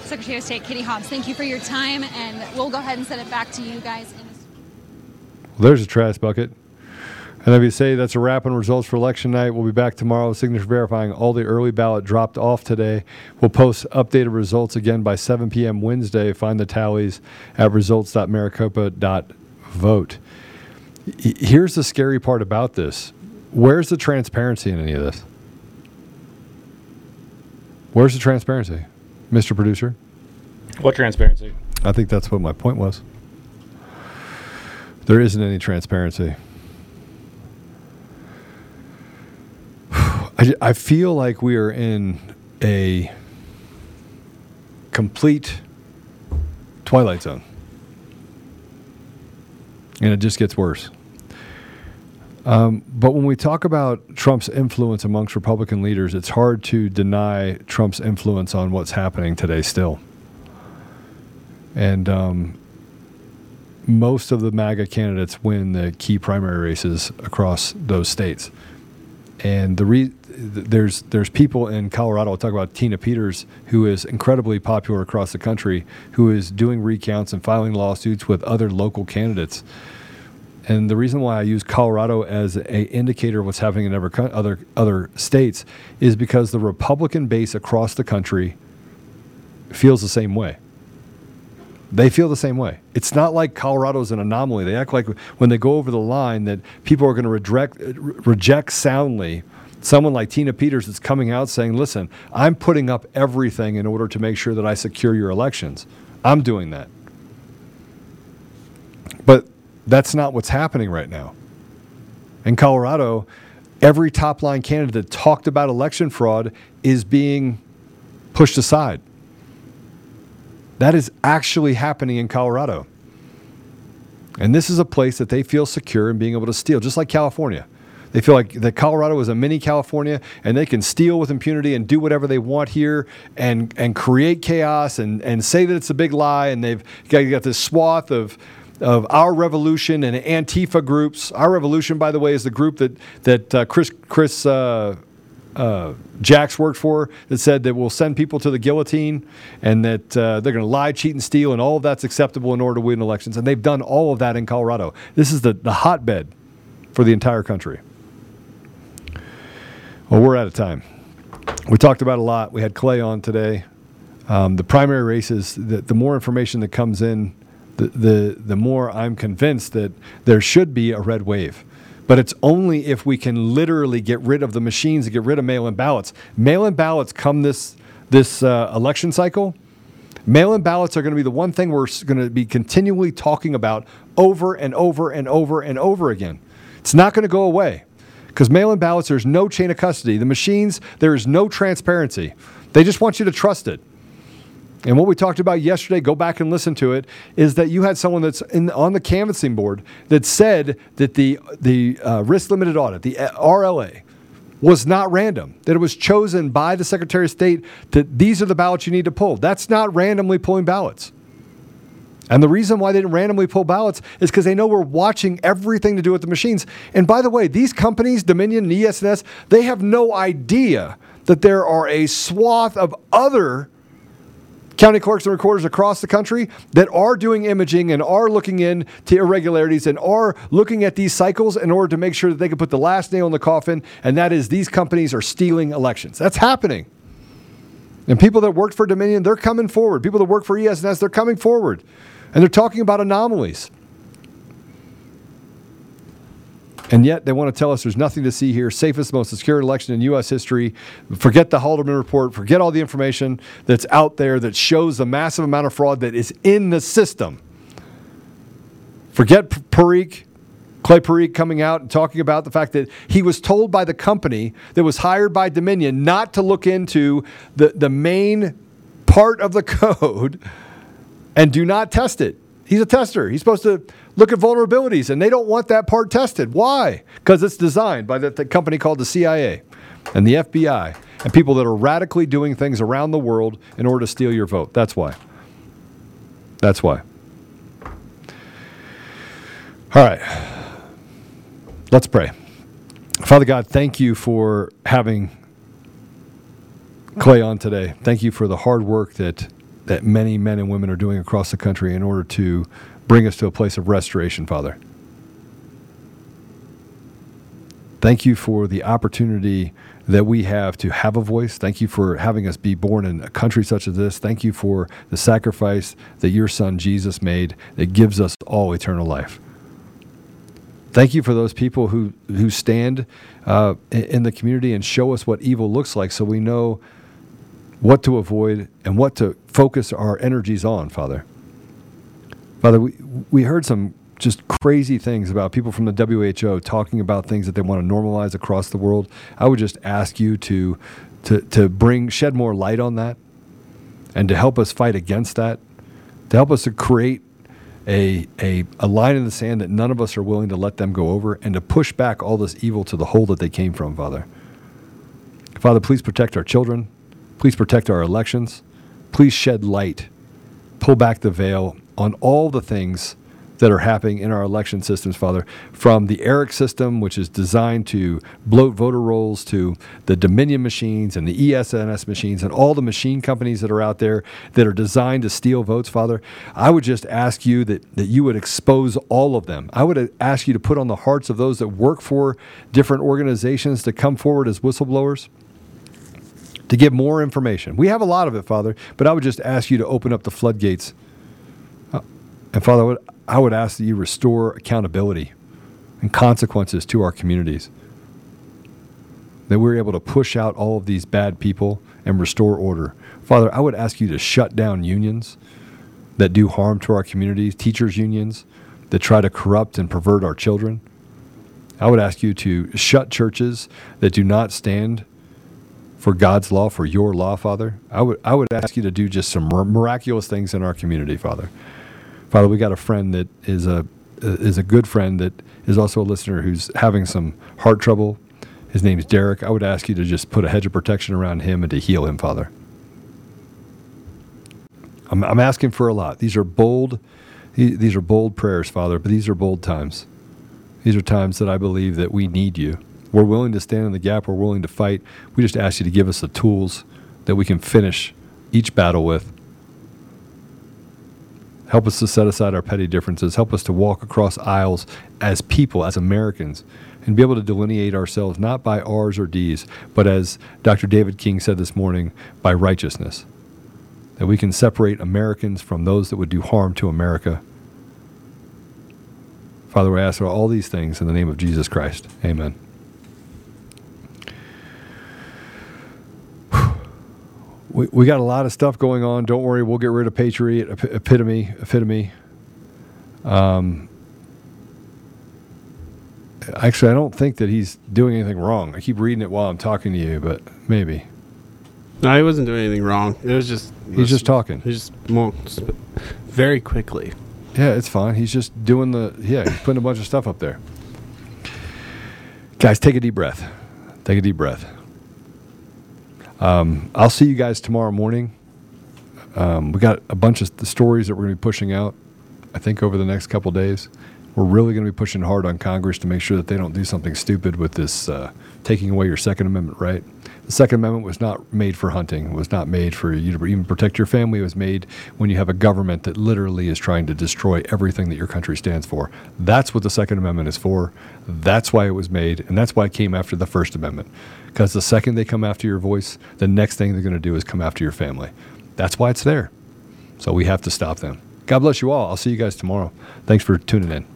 Secretary of State Katie Hobbs, thank you for your time, and we'll go ahead and send it back to you guys. In Well, there's a trash bucket. And if you say that's a wrap on results for election night, we'll be back tomorrow signature verifying all the early ballot dropped off today. We'll post updated results again by 7 p.m. Wednesday. Find the tallies at results.maricopa.vote. Here's the scary part about this. Where's the transparency in any of this? Where's the transparency, Mr. Producer? What transparency? I think that's what my point was. There isn't any transparency. I, I feel like we are in a complete twilight zone. and it just gets worse. Um, but when we talk about Trump's influence amongst Republican leaders, it's hard to deny Trump's influence on what's happening today still. And um, most of the MAGA candidates win the key primary races across those states. And the re- there's there's people in Colorado. I'll talk about Tina Peters, who is incredibly popular across the country, who is doing recounts and filing lawsuits with other local candidates. And the reason why I use Colorado as a indicator of what's happening in other other other states is because the Republican base across the country feels the same way. They feel the same way. It's not like Colorado's an anomaly. They act like when they go over the line that people are going to reject, reject soundly someone like Tina Peters that's coming out saying, listen, I'm putting up everything in order to make sure that I secure your elections. I'm doing that. But that's not what's happening right now. In Colorado, every top line candidate talked about election fraud is being pushed aside. That is actually happening in Colorado. And this is a place that they feel secure in being able to steal, just like California. They feel like that Colorado is a mini California and they can steal with impunity and do whatever they want here and, and create chaos and, and say that it's a big lie. And they've got, got this swath of, of our revolution and Antifa groups. Our revolution, by the way, is the group that, that uh, Chris, Chris uh, uh, Jacks worked for that said that we'll send people to the guillotine and that uh, they're going to lie, cheat, and steal, and all of that's acceptable in order to win elections. And they've done all of that in Colorado. This is the, the hotbed for the entire country. Well, we're out of time. We talked about a lot. We had Clay on today. Um, the primary races, the, the more information that comes in, the, the, the more I'm convinced that there should be a red wave. But it's only if we can literally get rid of the machines and get rid of mail in ballots. Mail in ballots come this, this uh, election cycle. Mail in ballots are going to be the one thing we're going to be continually talking about over and over and over and over again. It's not going to go away because mail in ballots, there's no chain of custody. The machines, there is no transparency. They just want you to trust it. And what we talked about yesterday, go back and listen to it, is that you had someone that's in, on the canvassing board that said that the, the uh, risk limited audit, the uh, RLA, was not random, that it was chosen by the Secretary of State that these are the ballots you need to pull. That's not randomly pulling ballots. And the reason why they didn't randomly pull ballots is because they know we're watching everything to do with the machines. And by the way, these companies, Dominion and ES&S, they have no idea that there are a swath of other county clerks and recorders across the country that are doing imaging and are looking into irregularities and are looking at these cycles in order to make sure that they can put the last nail in the coffin, and that is these companies are stealing elections. That's happening. And people that worked for Dominion, they're coming forward. People that work for ES&S, they're coming forward. And they're talking about anomalies. And yet they want to tell us there's nothing to see here. Safest, most secure election in U.S. history. Forget the Halderman report. Forget all the information that's out there that shows the massive amount of fraud that is in the system. Forget Parikh, Clay Parikh coming out and talking about the fact that he was told by the company that was hired by Dominion not to look into the, the main part of the code and do not test it. He's a tester. He's supposed to look at vulnerabilities, and they don't want that part tested. Why? Because it's designed by the, the, company called the CIA and the FBI and people that are radically doing things around the world in order to steal your vote. That's why. That's why. All right. Let's pray. Father God, thank you for having Clay on today. Thank you for the hard work that that many men and women are doing across the country in order to bring us to a place of restoration, Father. Thank you for the opportunity that we have to have a voice. Thank you for having us be born in a country such as this. Thank you for the sacrifice that your son Jesus made that gives us all eternal life. Thank you for those people who, who stand uh, in the community and show us what evil looks like so we know what to avoid and what to focus our energies on, Father. Father, we, we heard some just crazy things about people from the WHO talking about things that they want to normalize across the world. I would just ask you to, to, to bring, shed more light on that and to help us fight against that, to help us to create a, a, a line in the sand that none of us are willing to let them go over and to push back all this evil to the hole that they came from, Father. Father, please protect our children. Please protect our elections. Please shed light, pull back the veil on all the things that are happening in our election systems, Father, from the ERIC system, which is designed to bloat voter rolls, to the Dominion machines and the ES&S machines and all the machine companies that are out there that are designed to steal votes, Father. I would just ask you that, that you would expose all of them. I would ask you to put on the hearts of those that work for different organizations to come forward as whistleblowers to give more information. We have a lot of it, Father, but I would just ask you to open up the floodgates. Uh, and Father, I would, I would ask that you restore accountability and consequences to our communities. That we're able to push out all of these bad people and restore order. Father, I would ask you to shut down unions that do harm to our communities, teachers' unions that try to corrupt and pervert our children. I would ask you to shut churches that do not stand for God's law, for your law, Father. I would I would ask you to do just some miraculous things in our community, Father. Father, we got a friend that is a is a good friend that is also a listener who's having some heart trouble. His name's Derek. I would ask you to just put a hedge of protection around him and to heal him, Father. I'm, I'm asking for a lot. These are bold, these are bold prayers, Father, but these are bold times. These are times that I believe that we need you. We're willing to stand in the gap. We're willing to fight. We just ask you to give us the tools that we can finish each battle with. Help us to set aside our petty differences. Help us to walk across aisles as people, as Americans, and be able to delineate ourselves not by R's or D's, but as Dr. David King said this morning, by righteousness. That we can separate Americans from those that would do harm to America. Father, we ask for all these things in the name of Jesus Christ. Amen. We, we got a lot of stuff going on. Don't worry, we'll get rid of Patriot epitome epitome. Um, actually, I don't think that he's doing anything wrong. I keep reading it while I'm talking to you, but maybe. No, he wasn't doing anything wrong. It was just he's just talking. He's just more very quickly. Yeah, it's fine. He's just doing the yeah. He's putting a bunch of stuff up there. Guys, take a deep breath. Take a deep breath. Um, I'll see you guys tomorrow morning. Um, we got a bunch of the stories that we're going to be pushing out, I think, over the next couple days. We're really going to be pushing hard on Congress to make sure that they don't do something stupid with this uh, taking away your Second Amendment right. The Second Amendment was not made for hunting. It was not made for you to even protect your family. It was made when you have a government that literally is trying to destroy everything that your country stands for. That's what the Second Amendment is for. That's why it was made, and that's why it came after the First Amendment. Because the second they come after your voice, the next thing they're going to do is come after your family. That's why it's there. So we have to stop them. God bless you all. I'll see you guys tomorrow. Thanks for tuning in.